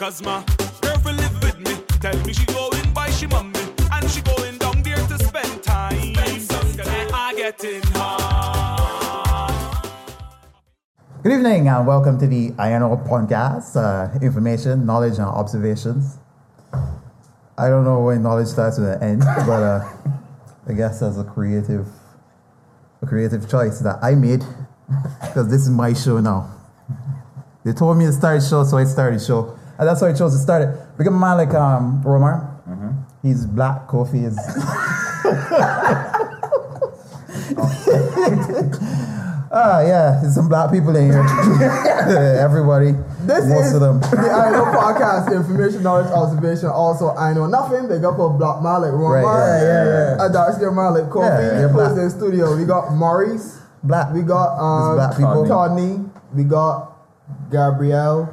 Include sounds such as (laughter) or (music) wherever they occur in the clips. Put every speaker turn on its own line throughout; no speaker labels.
Cause my girlfriend live with me. Tell me she going by she mommy. And she going down there to spend time. Cause I getting hard.
Good evening and welcome to the INO podcast. Uh, information, knowledge, and observations. I don't know when knowledge starts with an (laughs) but uh, I guess that's a creative, a creative choice that I made (laughs) because this is my show now. They told me to start the show, so I started the show, and that's why I chose to start it. We got man like um, Romar. He's black. Kofi is. (laughs) Ah, yeah, there's some black people in here. (laughs) Everybody,
This
most
is
of them.
the I know podcast, information, knowledge, observation. Also, I know nothing. They got a black man like Ron
Right,
Mars,
yeah, yeah, yeah.
a dark skinned man like Kofi.
Yeah, they're
in the studio. We got Maurice.
Black.
We got um,
black people.
Todney. We got Gabrielle.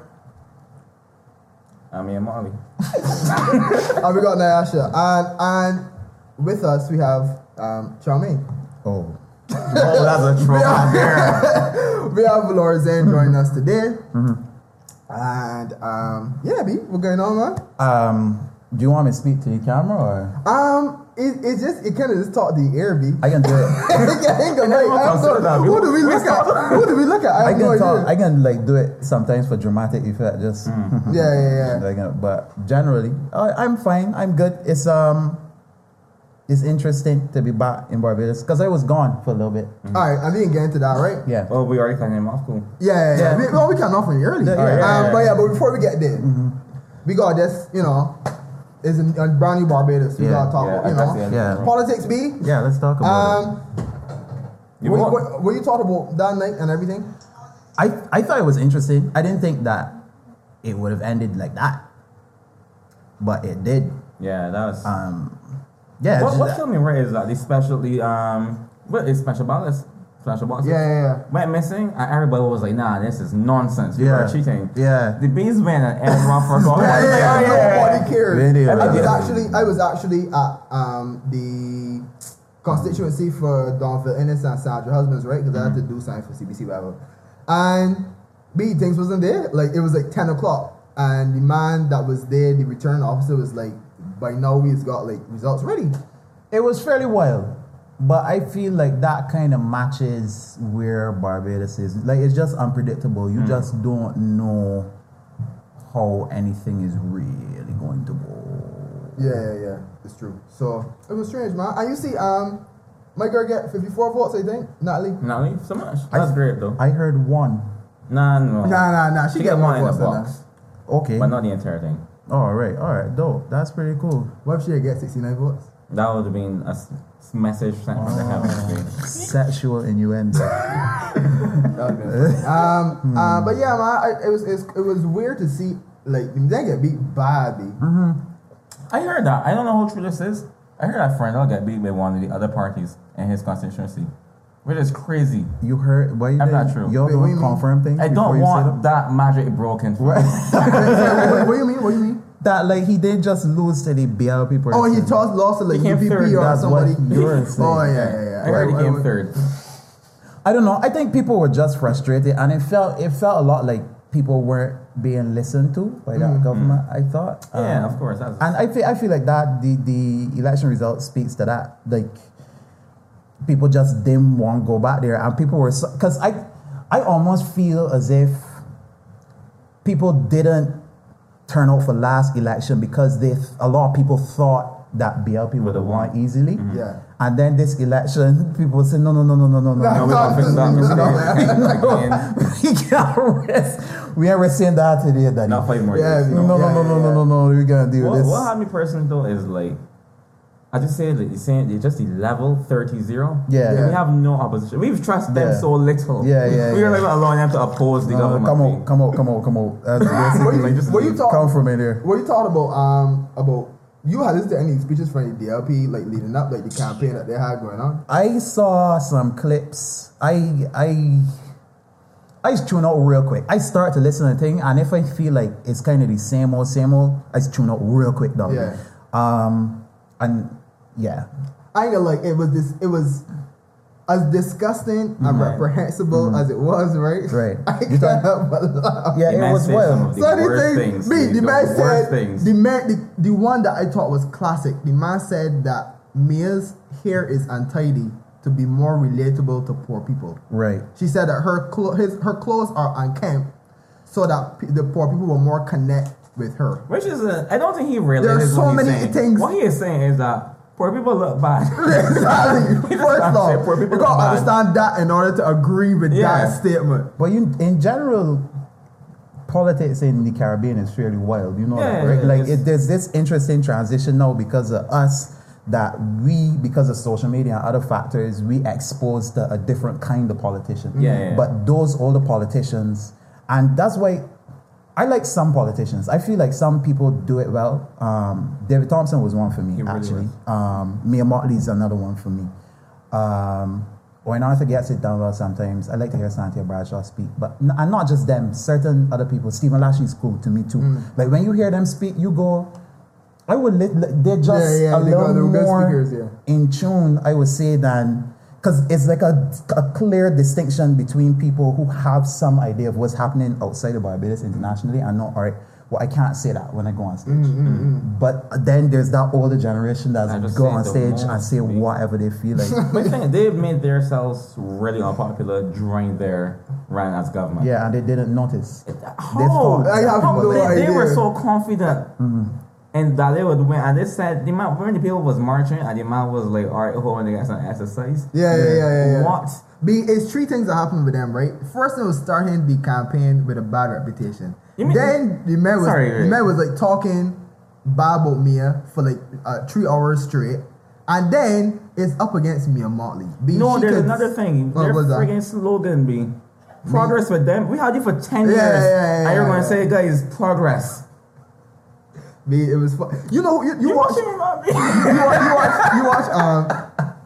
I'm Ian Molly. (laughs)
and we got Nyasha. And and with us we have um, Charmaine.
Oh,
Oh, (laughs) that's a trauma there. (laughs)
We have Lord Zenn joining us today.
Mm-hmm.
And um, yeah, B, what's going on, man?
um, do you want me to speak to the camera or
Um, it, it just it kind of just talk to the air, B.
I can do it. (laughs)
Who do we look at? Who do we look at? I
I
have no
can talk. I can like do it sometimes for dramatic effect. Just (laughs)
Yeah, yeah, yeah.
like, uh, but generally, I, I'm fine. I'm good. It's um, it's interesting to be back in Barbados because I was gone for a little bit.
All right, I didn't get into that, right?
Yeah.
Oh, we already cutting him off. Cool.
Yeah, yeah. yeah.
Yeah.
We, well, we can offer you early.
Yeah,
um,
yeah,
yeah,
But
yeah.
yeah, but before we get there, we got this. You know, is a, a brand new Barbados. We
Yeah,
gotta talk.
Yeah,
about, you
that's
know,
the
Yeah.
politics. B.
Yeah. Let's talk about it.
Um,
You
were, you-
what?
were, were you talking about that night and everything?
I I thought it was interesting. I didn't think that it would have ended like that, but it did.
Yeah, that was.
Um, yeah.
what
it's
what
just-
killed me right is that the specialty um what is special ballots special boxes
Yeah, yeah, yeah.
went missing and everybody was like nah this is nonsense people
Yeah.
are cheating
Yeah.
the bees went and everyone (laughs) forgot
Yeah, yeah, yeah, Nobody cares.
Video,
I was
yeah.
actually, I was actually at um, the constituency for Donville Inniss and Sandra Husbands, right? Because I had to do something for CBC, whatever. And B things wasn't there. Like it was like ten o'clock, and the man that was there, the return officer, was like, "By now we've got like results ready."
It was fairly wild, but I feel like that kind of matches where Barbados is. Like it's just unpredictable. You just don't know how anything is really going to go.
Yeah, yeah, yeah. It's true. So it was strange, man. And you see, um, my girl get fifty-four votes, I think. Natalie.
Natalie, so much that's great though
I heard one.
nah no
Nah, nah, nah. She,
she
get
get
more
one in the
votes than
box.
Okay.
but not the entire thing
All right. All right. Dope. That's pretty cool.
What if she get sixty-nine votes?
That would have been a s- s- message sent from the heavens
Sexual innuendo. (laughs)
um, uh, but yeah, man, I, it was it's, it was weird to see like they get beat badly.
I heard that. I don't know how true this is. I heard a friend that Fernell got beat by one of the other parties in his constituency, which is crazy.
You heard? What you
I'm
did?
not true.
You
Wait,
don't
what do you mean?
confirm things.
I
before
don't
you say
want that magic broken.
what, (laughs) what do you mean? What do you mean?
That like he didn't just lose to the BLP person.
Oh, he tossed lost to like
He came
UPP
third,
or
that's
somebody.
what you're saying.
Oh yeah, yeah, yeah.
I heard he came
wait,
third.
I don't know. I think people were just frustrated, and it felt it felt a lot like people weren't being listened to by that government. I thought.
Yeah,
Um,
of course. That's,
And I feel I feel like that the the election result speaks to that. Like people just didn't want to go back there, and people were because I I almost feel as if people didn't turn out for last election because they a lot of people thought that BLP would have won easily. Mm-hmm.
Yeah.
And then this election, people say no no no no no no no.
No, we don't fix that.
No,
We
no,
don't.
no.
Again,
we can't rest. We ain't resting that today, Daddy.
Not five more
Yeah,
years.
no, no,
Yeah,
no, no, no, no, no, We're gonna do
What,
this.
what had me personally though is like, I just say that you're saying it's just the level 30 0.
Yeah.
We
Yeah.
have no opposition. We've trusted them
Yeah.
so little.
Yeah, yeah, (laughs)
We are
yeah.
not allowing them to oppose the
No,
government.
come on, come on, come on, come on. That's (laughs)
What you,
Like, just
what you
leave.
talk?
come from in there.
What you talking about? Um, about you had listened to any speeches from the DLP like leading up, like the campaign that they had going on?
I saw some clips. I I I just tune out real quick. I start to listen to the thing, and if I feel like it's kind of the same old, same old, I just tune out real quick, dog.
Yeah.
Um, and yeah,
I know, like it was this. It was as disgusting and reprehensible as it was, right?
Mm-hmm. Right. (laughs)
I
You
can't help but laugh.
Yeah,
The
it
man
was wild.
the
So the thing,
things.
me, the, man
worst
said,
things.
the man, the, the one that I thought was classic. The man said that Mia's hair is untidy to be more relatable to poor people.
Right.
She said that her clo- his, her clothes are unkempt so that pe- the poor people will more connect with her.
Which is, a, I don't think he realizes
There are so
what he's
many
saying.
things-
What he is saying is that poor people look bad. (laughs)
exactly. (laughs)
He
First off,
said poor
you
people
gotta understand that in order to agree with
Yeah.
that statement.
But you, in general, politics in the Caribbean is fairly wild. You know
Yeah,
that, right?
yeah,
like it, there's this interesting transition now because of us that we, because of social media and other factors, we exposed to a different kind of politician.
Yeah, yeah.
But those older politicians, and that's why I like some politicians. I feel like some people do it well. Um, David Thompson was one for me,
really
actually. Um, Mia Mottley is another one for me. Um, when Arthur gets it done well sometimes, I like to hear Santia Bradshaw speak. But n- and not just them, certain other people. Stephen Lashley's cool to me too.
Mm.
Like when you hear them speak, you go, I would, li- they're just
Yeah, yeah,
a little more
speakers, yeah.
in tune, I would say, than, because it's like a, a clear distinction between people who have some idea of what's happening outside of Barbados internationally and not, all right, well, I can't say that when I go on stage.
Mm, mm, mm.
But then there's that older generation
I
that go on stage and say
big-
whatever they feel like. (laughs)
But the thing is, they've made themselves really unpopular during their run as government.
yeah, and they didn't notice.
How?
thought- oh,
I have
How-
no
they, they were so confident mm-hmm. And that they would win. And they said the man when the people was marching and the man was like, all right, hold on, they got some exercise.
Yeah, yeah, yeah, yeah. yeah.
What?
Be, it's three things that happened with them, right? First, it was starting the campaign with a bad reputation.
You mean-
then the man was
Sorry,
the man was like talking bad about Mia for like uh, three hours straight, and then it's up against Mia Mottley.
No, there's
could-
another thing.
What
Their
was that?
friggin' slogan be progress with them. We had it for 10
Yeah,
years.
yeah, yeah,
and you're
yeah,
going to
yeah.
say, guys, progress.
Be, it was fun. You know, you, you,
You
watch,
watching me, mommy?
you watch, you watch, you watch, um,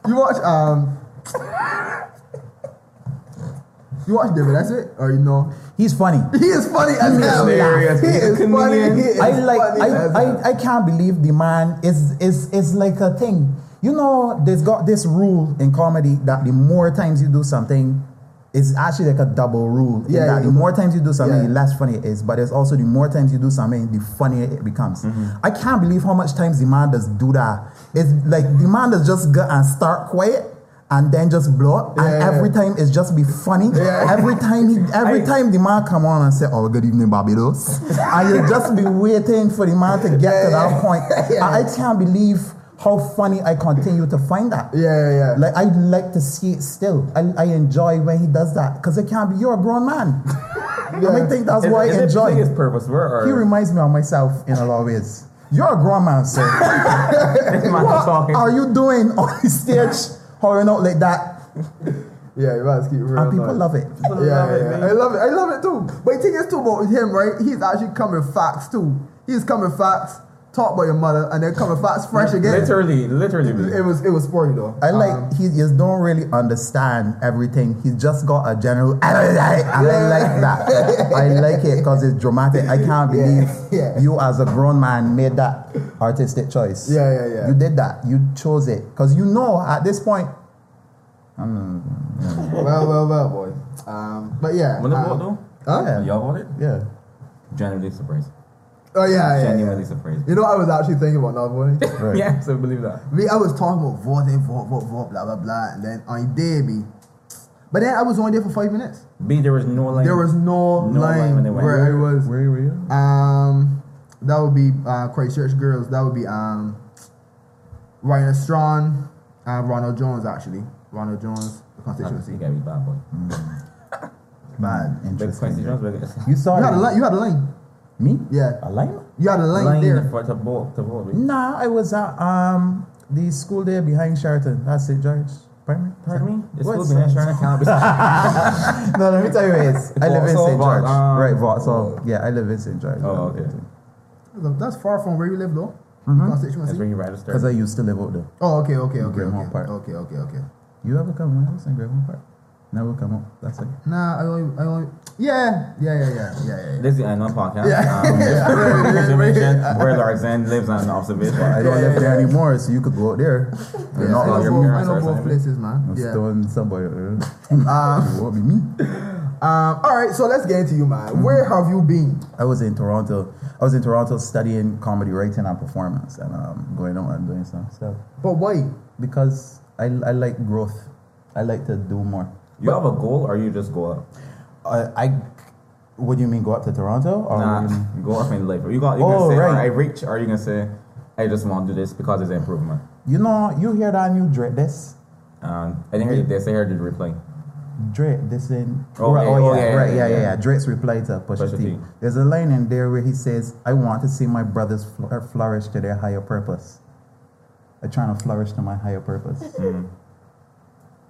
you watch, um, you watch David. That's it, or you know,
He's funny.
he is funny as hell.
hilarious.
He
He's
is funny. He is
I like
funny as
I. I, I can't believe the man is is is like a thing. You know, there's got this rule in comedy that the more times you do something, it's actually like a double rule.
Yeah,
that
yeah.
the more times you do something,
Yeah.
the less funny it is. But there's also the more times you do something, the funnier it becomes.
Mm-hmm.
I can't believe how much times the man does do that. It's like the man does just go and start quiet. And then just blow up, and
Yeah, yeah.
every time it's just be funny.
Yeah.
Every time he, every
I-
time the man come on and say, "Oh, good evening, Barbados," and you just be waiting for the man to get to that point. (laughs) I can't believe how funny I continue to find that.
Yeah, yeah, yeah.
Like I like to see it still. I, I enjoy when he does that because it can't be. You're a grown man. (laughs) yeah. I think that's
Is,
why
is
I
it
enjoy.
his purpose? Where or
He reminds me of myself in a lot of ways. You're a grown man, sir. (laughs) what
talking?
are you doing on the stage, hollering out like that?
Yeah, you must keep it real.
And people love it.
Yeah,
love
yeah,
it,
yeah.
man.
I love it. I love it too. But the thing is too about him, right? He's actually coming facts too. He's coming facts. Talk about your mother, and then coming facts fresh again.
Literally, literally.
It was it was sporty though.
I like
Um,
he just don't really understand everything. He's just got a general and I like that. (laughs) I like it because it's dramatic. I can't believe
yeah.
you as a grown man made that artistic choice.
Yeah, yeah, yeah.
You did that. You chose it because you know at this point.
well, well, well, boy. Um, but yeah.
When the
um,
vote though?
Huh?
Yeah.
Y'all voted?
Yeah.
Genuinely surprised.
Oh yeah, yeah, yeah.
Genuinely surprised.
You know, I was actually thinking about not voting. (laughs)
Right.
Yeah, so believe that.
Me, I was talking about voting, vote, vote, vote, blah blah blah, and then on day be. But then I was only there for five minutes.
B, there was no line.
There was no,
No line
line
when
where I was.
Where were you?
Um, that would be uh, Christchurch girls. That would be um, Ryan Straughn and Ronald Jones actually. Ronald Jones, the
You
constituency.
gotta be bad boy. (laughs)
Bad.
Big
Interesting.
Quincy Jones.
You saw
You had a
it?
line. You had a line.
Me?
Yeah,
A line?
you had a line,
Line
there.
for to vote to vote. B.
Nah, I was at um the school there behind Sheraton. That's St. George. Primary?
Pardon me? The
What's
school behind
that?
Sharon can't be.
No, let me tell you where it is. I live in St. George.
um,
right, Vauxhall. Yeah, I live in St. George.
Oh, okay.
That's far from where you live, though.
Mm-hmm.
That's where you registered.
Because I used to live out there.
Oh, okay, okay, okay,
Greenmount
okay,
Park.
okay, okay, okay.
You ever come to my house in Greenmount Park? Never come up. That's it.
Nah, I only, I only, yeah, yeah, yeah, yeah, yeah, yeah. yeah.
This is the Unknown Podcast.
Yeah.
Um, (laughs)
Yeah. (laughs)
information where Larson lives on observation.
I don't
Yeah,
live
yeah,
there
yeah.
anymore, so you could go out there. You're
Yeah,
not
I know
your
both, I know both places, man.
I'm
Yeah.
still somebody. Uh, (laughs)
Um,
it won't be me.
um, all right, so let's get into you, man. Where have you been?
I was in Toronto. I was in Toronto studying comedy writing and performance, and um, going out and doing some stuff
But why?
because I, I like growth. I like to do more.
You have a goal or you just go up?
Uh, I. What do you mean? Go up to Toronto? Or
Nah,
you mean? (laughs)
go up in life. You got you
Oh,
can say
right.
I reach or you can say I just want to do this because it's improvement.
You know, you hear that new Drake this?
Um, I think they say here did reply.
Drake, this in
Oh,
right,
yeah,
oh, yeah,
yeah,
right,
yeah,
yeah, yeah,
yeah.
Drake's reply to Pusha,
Pusha
T.
T.
There's a line in there where he says, "I want to see my brothers uh, flourish to their higher purpose. I'm trying to flourish to my higher purpose."
Mm.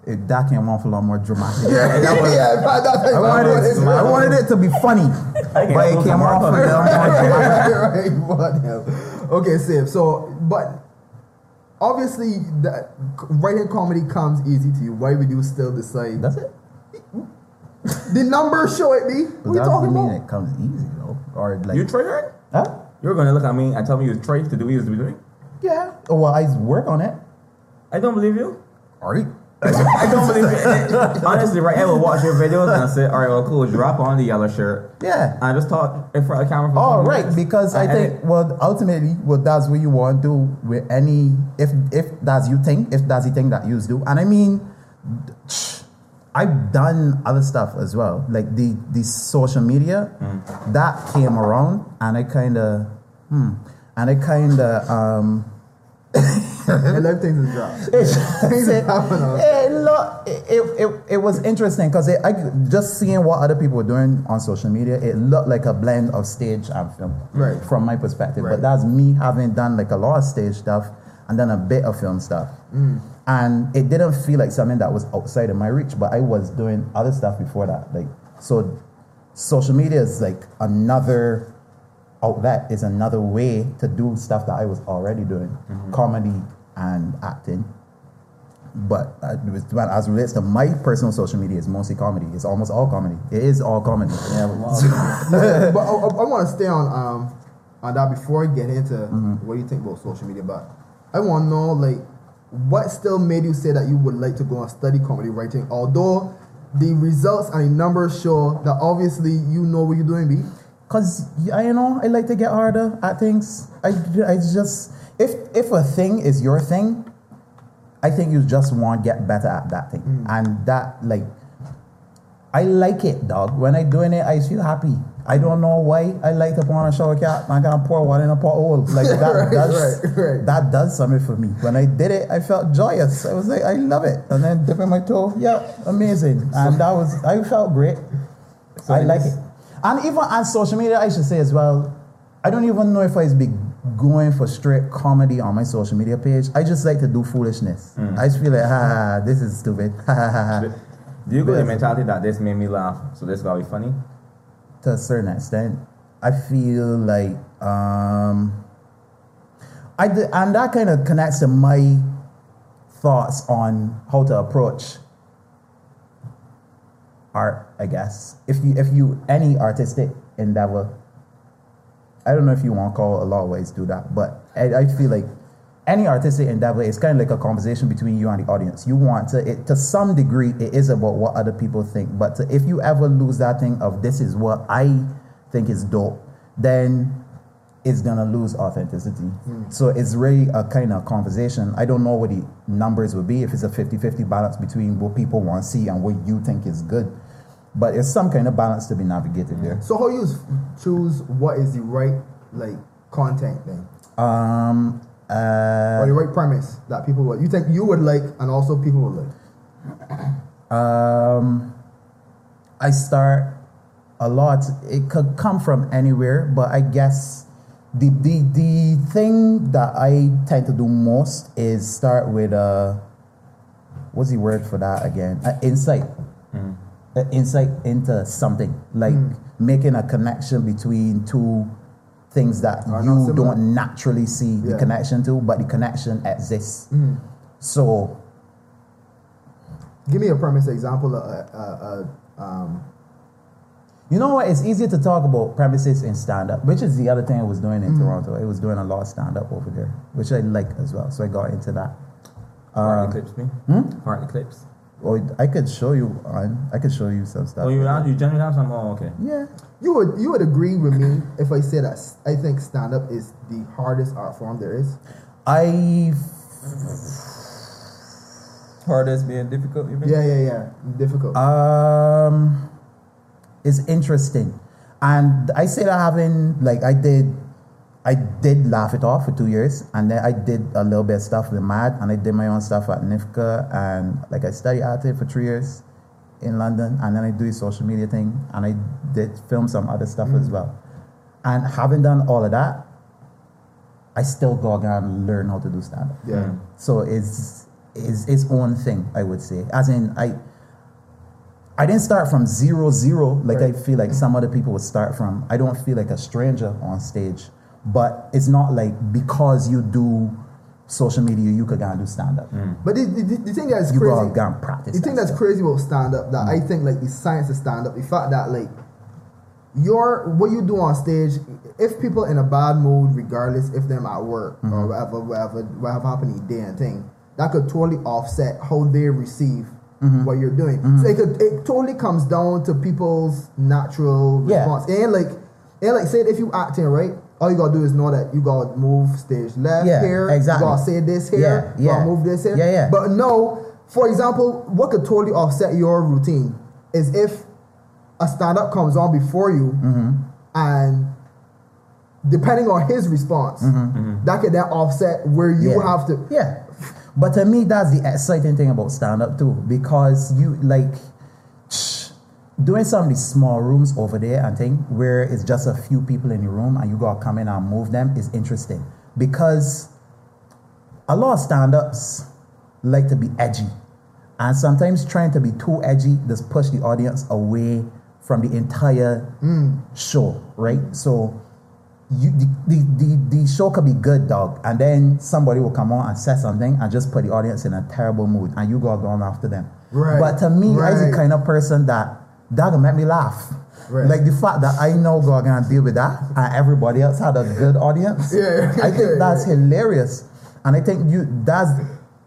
It, that came off a lot more dramatic.
yeah, (laughs) but that's
I wanted, it, I wanted it to be funny, but it came off a
funny.
little more (laughs) dramatic.
right, what? Okay, safe. So, but obviously, that writing comedy comes easy to you. Why would you still decide?
That's it.
The numbers show it, B.
But
What you
that
talking
doesn't mean
about?
it comes easy though, or like
You try hard?
huh?
You're gonna look at me and tell me you try to do what you was doing?
Yeah. Oh, well, I work on it.
I don't believe you.
All right.
I don't believe it. (laughs) Honestly, right? I will watch your videos and I say, all right, well, cool. Drop on the yellow shirt.
Yeah.
And just talk in front of the camera. For
Oh
20
right,
minutes.
because I
And
think
edit.
well ultimately what that's what you want to do with any if if that's you think if that's the thing that you do and I mean I've done other stuff as well like the the social media that came around and I kind of hmm and I kind of um
I love things to drop. Things
it, look, it, it, it was interesting because I just seeing what other people were doing on social media, it looked like a blend of stage and film,
Right.
From my perspective,
Right.
but that's me having done like a lot of stage stuff and then a bit of film stuff,
Mm.
and it didn't feel like something that was outside of my reach. But I was doing other stuff before that, like so. Social media is like another outlet, is another way to do stuff that I was already doing,
Mm-hmm.
comedy and acting. But uh, as relates to my personal social media, it's mostly comedy. It's almost all comedy. It is all comedy.
Yeah, (laughs) but well,
but I, want to stay on um on that before I get into
Mm-hmm.
what you think about social media. But I want to know like what still made you say that you would like to go and study comedy writing, although the results and the numbers show that obviously you know what you're doing, B.
Cause I you know I like to get harder at things. I, I just if if a thing is your thing, I think you just want to get better at that thing, hmm. and that like I like it, dog. When I doing it, I feel happy. I don't know why. I like to put on a shower cap. I gotta pour water in a pothole. Like (laughs) that.
Right,
does,
right, right.
That does something for me. When I did it, I felt joyous. I was like, I love it. And then dipping my toe, yeah, amazing. And that was, I felt great.
So
I like it. And even on social media, I should say as well, I don't even know if I be going for straight comedy on my social media page. I just like to do foolishness. I just feel like, ha, ha, this is stupid. (laughs)
Do you go the mentality that this made me laugh, so this gotta be funny?
to a certain extent. I feel like um, I d- and that kind of connects to my thoughts on how to approach art. I guess if you if you any artistic endeavor, I don't know if you want to call a lot of ways to do that, but I, I feel like any artistic endeavor is kind of like a conversation between you and the audience. You want to, it, to some degree, it is about what other people think. But to, if you ever lose that thing of this is what I think is dope, then it's gonna lose authenticity. Hmm. So it's really a kind of conversation. I don't know what the numbers would be if it's a 50-50 balance between what people want to see and what you think is good. But it's some kind of balance to be navigated there.
So how you choose what is the right like content then,
Um, uh,
or the right premise that people would you think you would like and also people would like.
Um, I start a lot. It could come from anywhere, but I guess the the the thing that I tend to do most is start with uh, what's the word for that again? Uh, insight. Uh, insight into something like making a connection between two things that
Are
you don't naturally see the connection to, but the connection exists. So
Give me a premise example of uh, uh, uh, um,
You know what? It's easier to talk about premises in stand up, which is the other thing I was doing in Toronto. It was doing a lot of stand up over there, which I like as well. So I got into that.
Part
Um,
clips, me.
hmm?
Part clips.
Or I could show you on. I could show you some stuff.
Oh, you have, you generally have some. Oh, okay.
yeah.
You would you would agree with me if I say that I think stand up is the hardest art form there is.
I
Hardest being difficult. You mean?
Yeah, yeah, yeah. Difficult.
Um, it's interesting, and I say that having like I did, I did laugh it off for two years, and then I did a little bit of stuff with MADD, and I did my own stuff at NIFCA, and like I studied at it for three years in London, and then I do a social media thing, and I did film some other stuff as mm. well, and having done all of that, I still go and learn how to do stand up.
yeah. Mm.
So it's is its own thing, I would say. As in, I I didn't start from zero zero like I feel like mm. some other people would start from. I don't feel like a stranger on stage, but it's not like because you do social media, you could go and do stand up. Mm.
But the, the, the thing that's
You
crazy.
gotta go and practice.
The thing
that
that's
stuff.
crazy about stand up that I mm. think like the science of stand up, the fact that like your what you do on stage, if people in a bad mood, regardless if them at work or mm-hmm. whatever, whatever, whatever happening day and thing, that could totally offset how they receive mm-hmm. what you're doing. So mm-hmm. it could it totally comes down to people's natural
Yeah.
response. And like and like say if you acting right, all you gotta do is know that you gotta move stage left
Yeah,
here,
exactly.
you gotta say this here,
Yeah,
you gotta
yeah.
move this here.
Yeah, yeah.
But no, for example, what could totally offset your routine is if a stand up comes on before you
Mm-hmm.
and depending on his response, that could then offset where you
Mm-hmm. yeah.
have to.
Yeah. But to me, that's the exciting thing about stand up too, because you like doing some of these small rooms over there and thing where it's just a few people in the room and you gotta come in and move them is interesting. Because a lot of stand-ups like to be edgy. And sometimes trying to be too edgy just push the audience away from the entire hmm. show right? So you the, the, the, the show could be good dog and then somebody will come on and say something and just put the audience in a terrible mood and you go on after them.
Right,
but to me i was the kind of person that that will make me laugh
Right.
like the fact that i know go and deal with that and everybody else had a good audience (laughs)
Yeah,
i think
yeah,
that's hilarious and i think you that's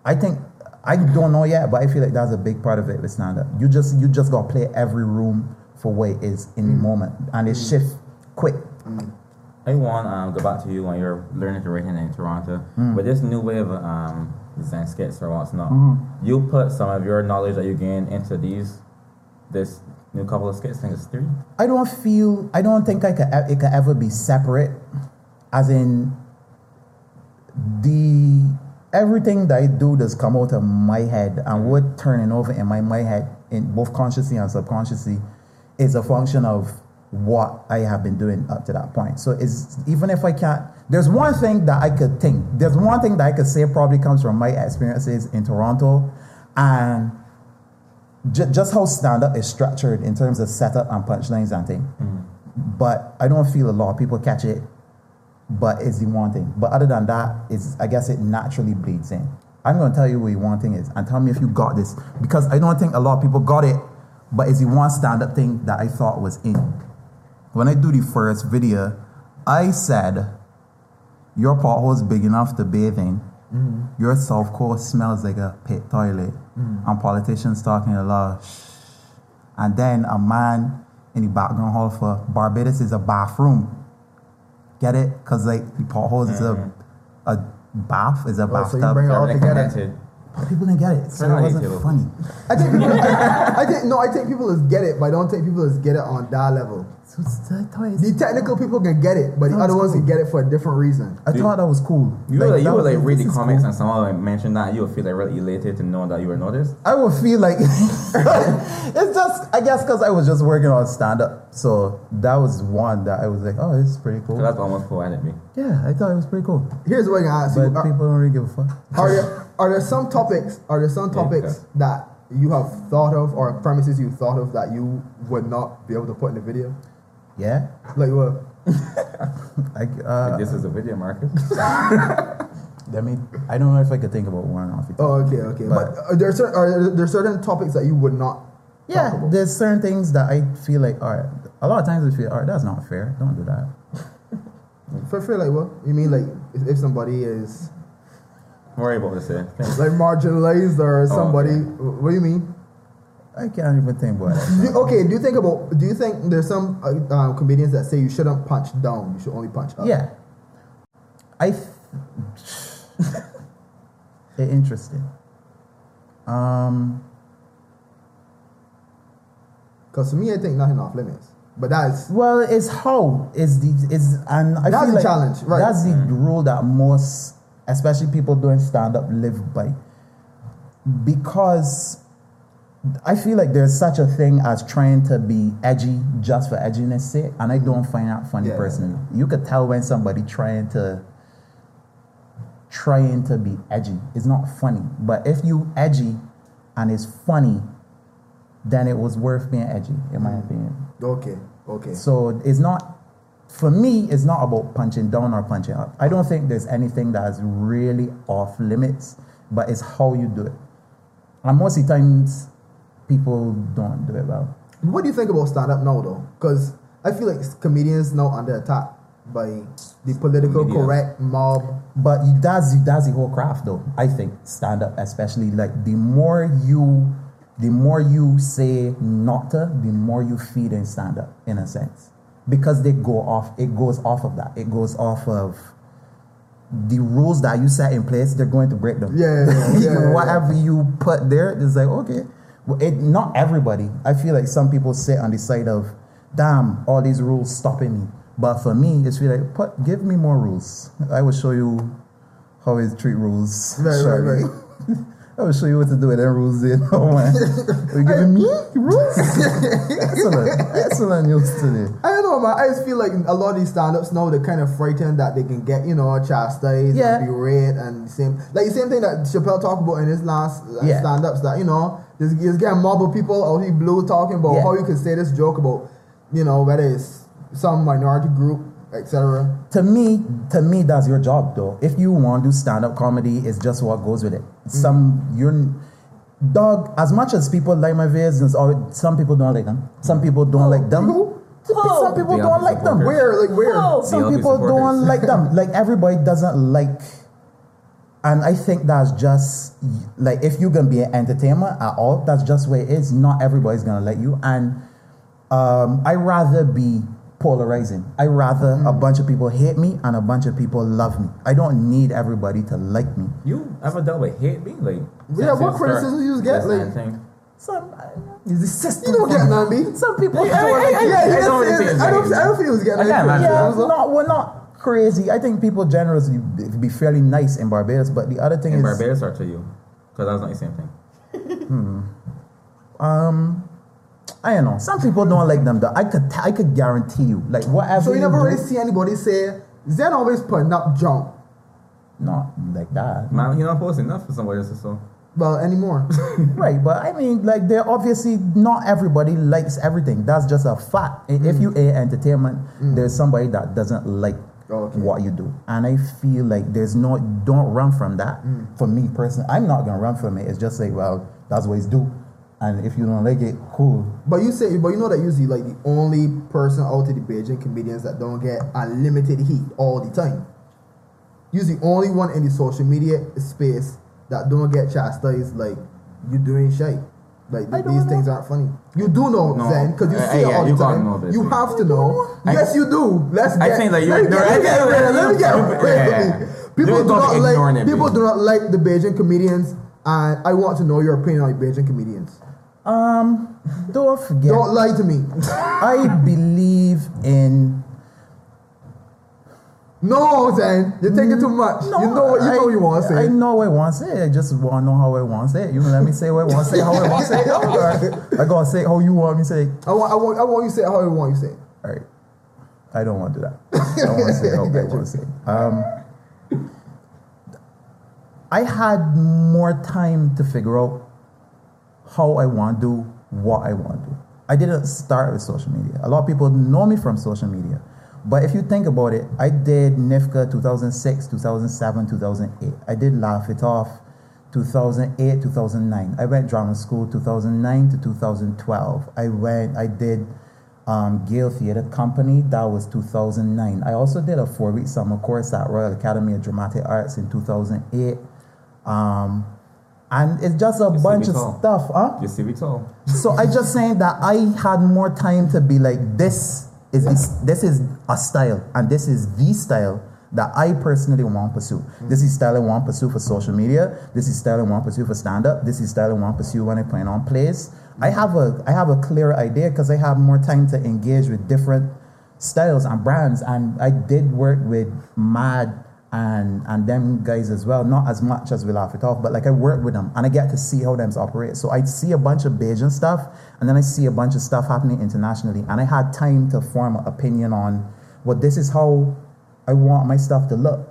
i think i don't know yet but i feel like that's a big part of it with stand-up you just you just gotta play every room for what it is in
Mm.
the moment and it shift quick
I want to um, go back to you when you're learning to write in Toronto.
Mm.
With this new way of um, design skits or what's not,
Mm-hmm.
you put some of your knowledge that you gain into these, this new couple of skits. I think it's three.
I don't feel. I don't think I could. It could ever be separate. As in, the everything that I do does come out of my head, and mm-hmm. what turning over in my my head, in both consciously and subconsciously, is a function of what I have been doing up to that point. So it's even if I can't. There's one thing that I could think. There's one thing that I could say probably comes from my experiences in Toronto, and ju- just how stand up is structured in terms of setup and punchlines and thing. Mm. But I don't feel a lot of people catch it. But it's the one thing. But other than that, it's I guess it naturally bleeds in. I'm gonna tell you what the one thing is, and tell me if you got this because I don't think a lot of people got it. But it's the one stand up thing that I thought was in. When I do the first video, I said, "Your pothole's big enough to bathe in." Mm. Your South Coast smells like a pit toilet, Mm. and politicians talking a lot. And then a man in the background hall for Barbados is a bathroom. Get it? Because like the potholes is a a bath is a
Oh, so you
bathtub.
bring it all together.
connected.
People didn't get it, so it wasn't funny.
I think people, (laughs) I think no, I think people is get it, but I don't think people just get it on that level.
So it's, I thought
The technical people can get it, but the other
was
ones can get it for a different reason.
I thought that was cool.
You would like, you
that
would like read the
is
comics
cool.
and someone like mention that you would feel like really elated to know that you were noticed.
I would feel like (laughs) it's just I guess because I was just working on stand up, so that was one that I was like, oh, this is pretty cool.
So that's almost poetic. Me.
Yeah, I thought it was pretty cool.
Here's what I can ask
But
you: are,
people don't really give a fuck. (laughs)
are there are there some topics? Are there some
Yeah,
topics
okay.
that you have thought of, or premises you thought of that you would not be able to put in the video?
Yeah,
Like what? (laughs)
like uh,
Like, this is a video, Marcus. (laughs)
I mean, I don't know if I could think about one off.
Oh, okay, okay.
but-
But, are there certain are there certain topics that you would not?
Yeah,
talk about?
there's certain things that I feel like, all right, a lot of times I feel, all right, that's not fair. Don't do that. (laughs)
For feel like what you mean? Like if, if somebody is
Worry about this here.
like marginalized or somebody.
okay.
What do you mean?
I can't even think about it.
Do- (laughs) okay, do you think about? Do you think there's some uh, uh, comedians that say you shouldn't punch down, you should only punch up?
Yeah. I. Th- (laughs) interesting. Um.
Because to me, I think nothing off limits. But that's
Well, it's how is the is and I
That's
feel
the
like
challenge, right.
That's the rule that most, especially people doing stand up, live by. Because I feel like there's such a thing as trying to be edgy just for edginess sake, and I don't find that funny
Yeah.
personally. You could tell when somebody trying to trying to be edgy. It's not funny. But if you edgy and it's funny, then it was worth being edgy, in my mm. opinion.
okay. Okay.
So it's not, for me, it's not about punching down or punching up. I don't think there's anything that's really off limits, but it's how you do it. And most of the times, people don't do it well.
What do you think about stand up now, though? Because I feel like comedians now under attack by the political
Media.
correct mob.
But you- that's that's the whole craft, though. I think stand up, especially like the more you, the more you say not to, the more you feed in stand up, in a sense, because they go off. It goes off of that. It goes off of the rules that you set in place. They're going to break them.
Yeah, yeah, yeah, (laughs) yeah,
Whatever you put there, it's like okay. It not everybody. I feel like some people sit on the side of, damn, all these rules stopping me. But for me, it's feel like, put, give me more rules. I will show you how is treat rules.
Right, right, right. (laughs)
I will show you what to do with them rules. Then, (laughs) oh man, you giving me rules? excellent, excellent news today.
I don't know, man. I just feel like a lot of these stand-ups now they're kind of frightened that they can get, you know, chastised
Yeah.
and berate and the same like the same thing that Chappelle talked about in his last uh,
Yeah.
stand-ups that you know there's, there's getting mob of people oh, out here blue talking about
Yeah.
how you can say this joke about you know whether it's some minority group etc.
to me, to me, that's your job though. If you want to do stand up comedy, it's just what goes with it. Mm. Some you're dog. As much as people like my videos, or some people don't like them. Some people don't like them.
Who?
Some people don't like them.
Where like where?
Oh.
Some
The
people
supporters.
don't like them. (laughs) Like everybody doesn't like. And I think that's just like if you're gonna be an entertainer at all, that's just where it is. Not everybody's gonna like you, and um, I rather be polarizing. I rather a bunch of people hate me and a bunch of people love me. I don't need everybody to like me.
You ever dealt with hate me? Like,
Yeah, what criticism you get, like-
Some is the system.
You don't get none, B.
Some people.
Yeah,
don't
I-
like
I-
you.
Yeah,
I don't
just-
really
I don't.
like-
I don't think he was getting
I can't imagine.
Yeah, not, we're not crazy. I think people generally be be fairly nice in Barbados, but the other thing
In
is
Barbados or to you? Because that's not the same thing.
Um, I don't know. Some people don't like them. Though I could, I could guarantee you, like whatever.
So you never
do,
really see anybody say Zenn always putting up junk.
not like that,
Man, you're not posting enough for somebody else, so.
Well, anymore. (laughs)
right? But I mean, like, they're obviously not everybody likes everything. That's just a fact. I- If you
Mm.
a entertainment, there's somebody that doesn't like
Okay.
what you do, and I feel like there's no don't run from that.
Mm.
For me personally, I'm not gonna run from it. It's just like, well, that's what it's do, and if you don't like it, cool.
But you say, but you know that usually like the only person out of the Bajan comedians that don't get unlimited heat all the time. Usually, only one in the social media space that don't get chastised like you doing shit. Like
I
th-
don't
these
know.
things aren't funny. You do know
No.
Zenn because you
Uh,
see it
yeah,
all
you
the time.
know this
you
thing.
have to know.
I-
yes, you do. Let's
I
get.
think that you-
let me get, let me get. Let me get
you-
real
yeah.
with me. People do
don't
not
be ignoring
like.
it,
People do not like the Bajan comedians, and I want to know your opinion on Bajan comedians.
Um, don't forget.
Don't lie to me.
I believe in
No, Zenn, you're taking too much. you know what you know you want to say.
I know what I want to say. I just want to know how I want to say it. You let me say what I want to say, how I want to say it. (laughs) Or I gotta say how you want me to say it.
I want, I want, I want you to say it how you want you to say. it.
All right. I don't want to do that. (laughs) I don't want to say how I want to say it. Um, I had more time to figure out how I want to do what I want to do. I didn't start with social media. A lot of people know me from social media, But if you think about it, I did NIFCA 2006, 2007, 2008. I did Laugh It Off 2008, 2009. I went drama school 2009 to 2012. I went, I did um, Gale Theatre Company, that was 2009. I also did a four week summer course at Royal Academy of Dramatic Arts in 2008. Um, and it's just a
Your
bunch of stuff, huh?
Your CV.
So I just saying that I had more time to be like this is this, this is a style and this is the style that I personally want to pursue. Mm. This is style I want to pursue for social media. This is style I want to pursue for stand up. This is style I want to pursue when I playing on plays. I mm. have a I have a clear idea because I have more time to engage with different styles and brands and I did work with MADD and and them guys as well. Not as much as we laugh it off, but like I work with them and I get to see how them operate. So I see a bunch of Bajan stuff, and then I see a bunch of stuff happening internationally, and I had time to form an opinion on, well, this is how I want my stuff to look.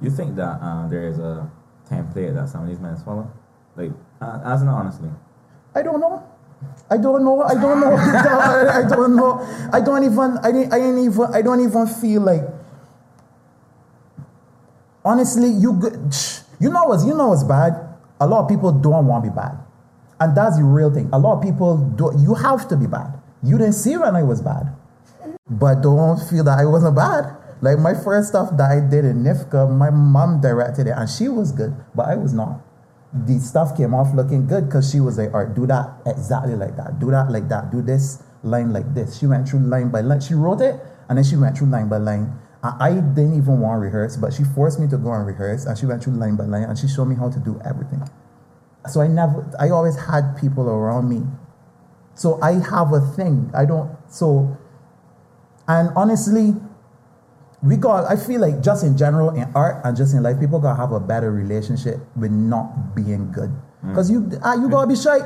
You think that uh, there is a template that some of these men follow? Like, uh, as an honestly.
I don't know. I don't know. I don't know. (laughs) I don't know. I don't even. I didn't. I ain't even. I don't even feel like. Honestly, you. You know what's. You know what's bad. A lot of people don't want to be bad, and that's the real thing. A lot of people do. You have to be bad. You didn't see when I was bad, but don't feel that I wasn't bad. Like my first stuff that I did in NIFCA, my mom directed it, and she was good, but I was not the stuff came off looking good because she was like, all right, do that exactly like that, do that like that, do this line like this. She went through line by line. She wrote it and then she went through line by line. I didn't even want to rehearse, but she forced me to go and rehearse and she went through line by line and she showed me how to do everything. So I never, I always had people around me. So I have a thing. I don't, so, and honestly, we got i feel like just in general in art and just in life people gotta have a better relationship with not being good because you ah, you gotta be shy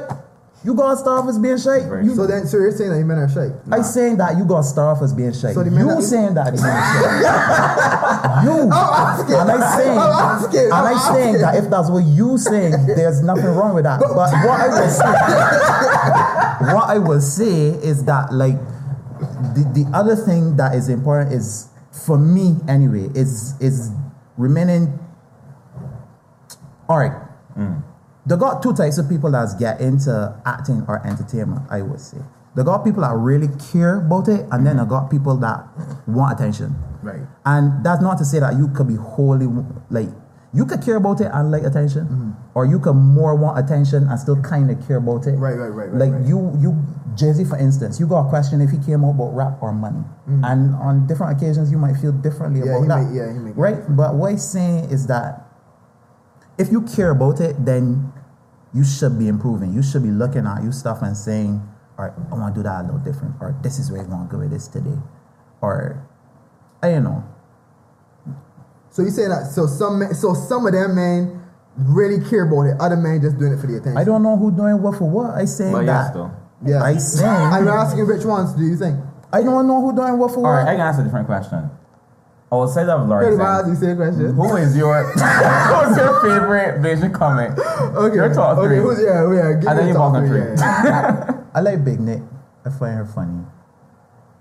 you gotta start off as being shy
Very
you,
So then, so you're saying that you men are shy?
I saying that you gotta start off as being shy
So
you
that-
saying that the men are shy you.
Asking.
and I saying
I'm asking.
and
I'm
I saying that if that's what you saying there's nothing wrong with that? But what I will say (laughs) what I will say is that like the, the other thing that is important is for me anyway is is remaining all right mm. They got two types of people that get into acting or entertainment i would say. They got people that really care about it and then they mm-hmm. got people that want attention.
Right.
and that's not to say that you could be wholly like you could care about it and like attention mm-hmm. or you could more want attention and still kind of care about it.
Right, right, right, right,
like
right.
you you jay-z for instance you got a question if he came out about rap or money. Mm-hmm. And on different occasions you might feel differently.
Yeah,
about
he
that.
may- yeah, he may-
right? but what he's saying is that if you care about it then you should be improving you should be looking at your stuff and saying all right i want to do that a little different or this is where i want to go with this today or i don't know
So you say that? So some, men, so some of them men really care about it. Other men just doing it for the attention.
i don't know who doing what for what i saying
But
that
yes, though.
Yeah.
I (laughs) saying
I'm asking which ones do you think?
i don't know who doing what for
All
what
right, I can ask a different question. Outside of
Pretty
Lawrence,
much, you say a question.
who is your (laughs) who's your favorite Bajan comic?
Okay.
Your top
okay.
three.
Who's, yeah, yeah. Give
And
me
then
the
you
top
bottom
three.
three.
Yeah, yeah. (laughs)
i like big nick i find her funny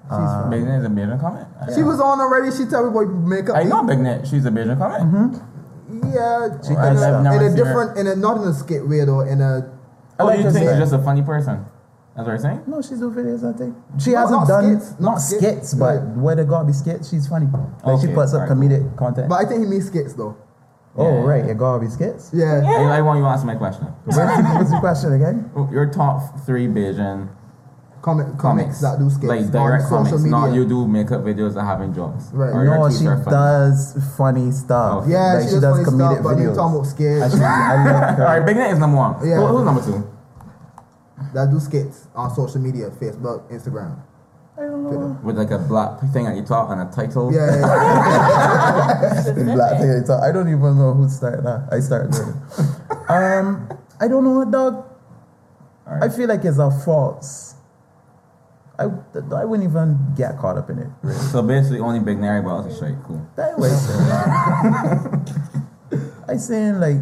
um,
Big Net is a Bajan comic.
She was on already. She tell me about makeup.
I know Big Net. She's a Bajan comic. Mm-hmm.
Yeah,
She
in,
does
a,
stuff.
in a
seen
different, in a not in a skit way though. In a oh,
I
Oh,
like
you
her
think
say-
she's just a funny person? That's what you're saying?
No, she's do videos, I think. She
Not-
hasn't
not
done
skits,
not
not skits,
skits, but
right.
where they gotta be skits, she's funny. Like she
Okay,
puts up
alright,
comedic content.
but I think he means skits though.
oh
Yeah.
right, it gotta be skits.
Yeah.
I, I want you to answer my question. (laughs)
What's the, question again?
Oh, your top three Bajan
Comic, comics,
comics
that do skits
like
on
direct
social
comics,
media.
not you do makeup videos that having jokes.
Right.
Or your
No,
tweets
she
are funny.
does funny stuff.
Okay.
Yeah,
like
she, does funny
comedic
stuff, but we
videos.
talking about skits
I, should- I like
All (laughs)
her.
right, Big Net is number one.
Yeah.
Who- who's number two?
That do skits on social media, Facebook, Instagram.
I don't know.
With like a black thing at your top and a title.
Yeah, yeah, yeah. (laughs)
The black thing, so I don't even know who started that. I started doing it. (laughs) Um, I don't know, dog.
All right.
I feel like it's a false. I, I wouldn't even get caught up in it. Really.
So basically, only Big Nary but else is straight. Cool.
That way. (laughs) I saying like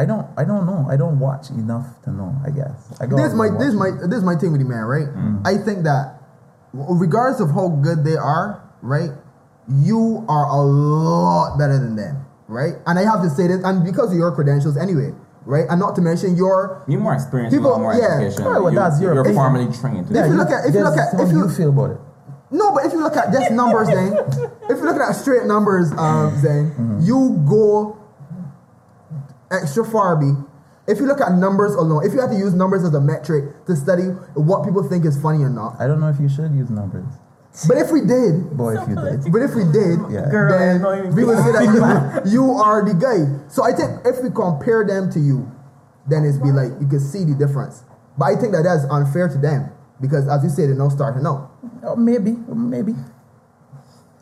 I don't I don't know. I don't watch enough to know. I guess. I go
this my this my this is my thing with the man, right?
Mm.
I think that regardless of how good they are, right? you are a lot better than them, right? And I have to say this, and because of your credentials anyway, right? And not to mention your
You're more experienced,
People-
you more
yeah.
education.
Right, well,
you,
that's your
you're formally trained.
Yeah,
you look at- if you look at- if you-
you feel about it.
No, but if you look at just numbers, then if you look at straight numbers, um, then
Mm-hmm.
you go extra far. B. If you look at numbers alone, if you had to use numbers as a metric to study what people think is funny or not,
I don't know if you should use numbers.
but if we did,
Boy, if you did. (laughs)
but if we did,
Yeah.
Girl,
then we would say that you, you are the guy. So I think if we compare them to you, then it's be like you can see the difference. But I think that that's unfair to them because, as you say, they're not starting out.
Oh, maybe, maybe.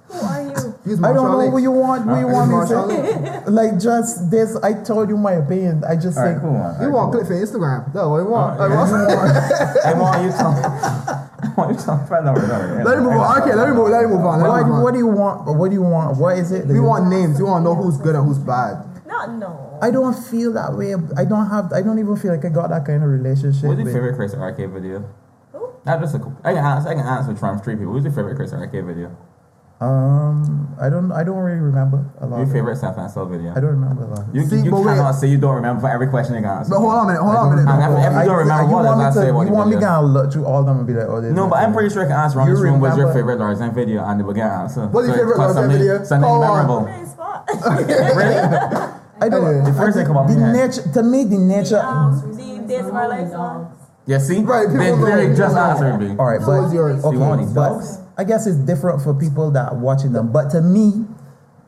Who are you?
Use
I don't
Marshall
know
Lynch.
what you want. What you want me to say? (laughs) Like just this. I told you my opinion. I just
All right,
think.
cool. All
You want
cool.
clip for Instagram? No, what you want?
Uh,
Like, what's-
I want you to. I want you to.
Let me move on. Okay, let me move. Let me move on. Let
What,
move on.
what do you want? What do you want? What is it?
we want names. We want to know who's good and who's bad.
Not no.
I don't feel that way. I don't have. I don't even feel like I got that kind of relationship.
What's your
with-
favorite Chris Arcade video?
Who?
Not just a. I can answer. I can answer from three people. Who's your favorite Chris Arcade video?
Um, I don't. I don't really remember a lot.
Your favorite San Francisco video?
I don't remember a lot.
You,
See,
you
but wait.
cannot say you don't remember for every question you can answer.
But hold on a minute. Hold on a minute.
And if- if you don't remember
you
what,
want
then
me
I'll
to,
say what
you want me to look through all of them and be like, oh, this.
No,
is
but I'm pretty sure I can answer on
You
this room was your
remember-
favorite Lord Zenn video and they will get an answer.
What's your favorite
because
Lord
Zenn
video?
Something memorable. (laughs) Really?
I don't.
Anyway.
The first thing come up
the
in
nature to me, the nature.
the Days of Our Life song.
Yeah, see?
Right, people
They
know.
just
People know.
answered me.
All right,
So
but
what's yours?
okay,
You want these
but
dogs?
I guess it's different for people that are watching them. But to me,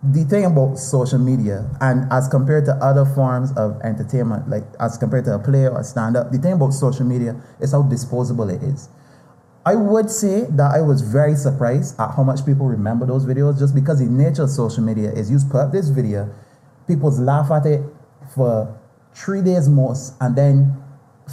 the thing about social media and as compared to other forms of entertainment, like as compared to a play or a stand up, the thing about social media is how disposable it is. I would say that I was very surprised at how much people remember those videos just because the nature of social media is you put up this video, people laugh at it for three days most and then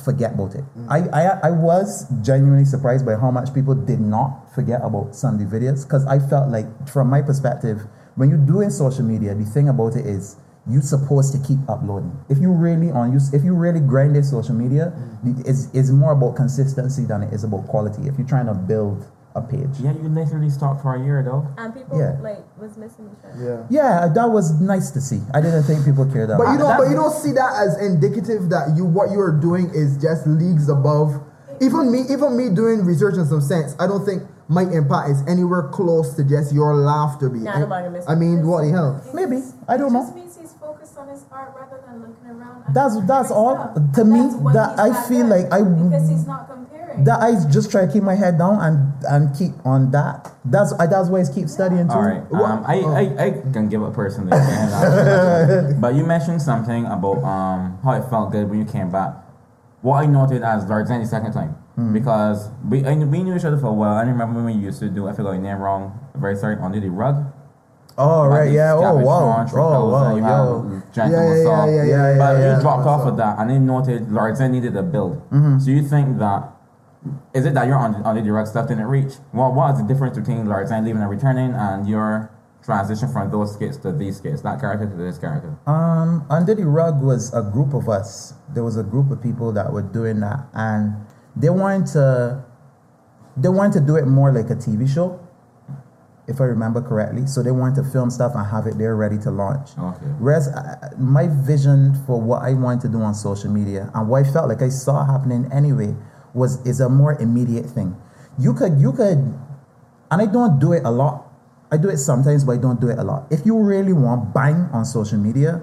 forget about it. Mm. I, I I was genuinely surprised by how much people did not forget about Sunday videos because I felt like from my perspective, when you're doing social media, the thing about it is you're supposed to keep uploading. If you really on you if you really grind this social media, mm. the- it's, it's more about consistency than it is about quality. If you're trying to build a page.
Yeah, you literally stalked for a year though.
And people
Yeah.
like was missing each other.
Yeah.
Yeah, that was nice to see. I didn't think people cared that
But you
much.
don't. But you don't see that as indicative that you what you are doing is just leagues above. Even me, even me doing research in some sense, I don't think my impact is anywhere close to just your laughter. Be.
Nah, nobody missed
I mean, what the hell?
Maybe. I don't
It
know.
just means he's focused on his art rather than looking around. at
That's- that's all. To me,
That's what
that I feel like I-
because he's not comparing.
That I just try to keep my head down and and keep on that. That's I, that's why I keep studying too.
All right. Um, I,
oh.
I, I can give up personally. (laughs) (laughs) but you mentioned something about um, how it felt good when you came back. What I noted as Lord Zenn the second time. Because we, I, we knew each other for a while. I remember when we used to do, I forgot your name wrong, very sorry, under the rug.
Oh right, yeah. Oh wow,
Launch,
oh wow, yo.
Yeah, yeah, yeah, yeah,
yeah,
But you dropped off of that, and then noted Lord Zenn needed a build. So you think that is it that you're on under the rug stuff didn't reach? What what is the difference between Lord Zenn leaving and returning and your transition from those skits to these skits, that character to this character?
Um, under the rug was a group of us. There was a group of people that were doing that, and they wanted to. They wanted to do it more like a TV show, if I remember correctly. So they wanted to film stuff and have it there ready to launch.
Okay.
Whereas uh, my vision for what I wanted to do on social media and what I felt like I saw happening anyway was is a more immediate thing. You could you could, and I don't do it a lot. I do it sometimes, but I don't do it a lot. If you really want bang on social media,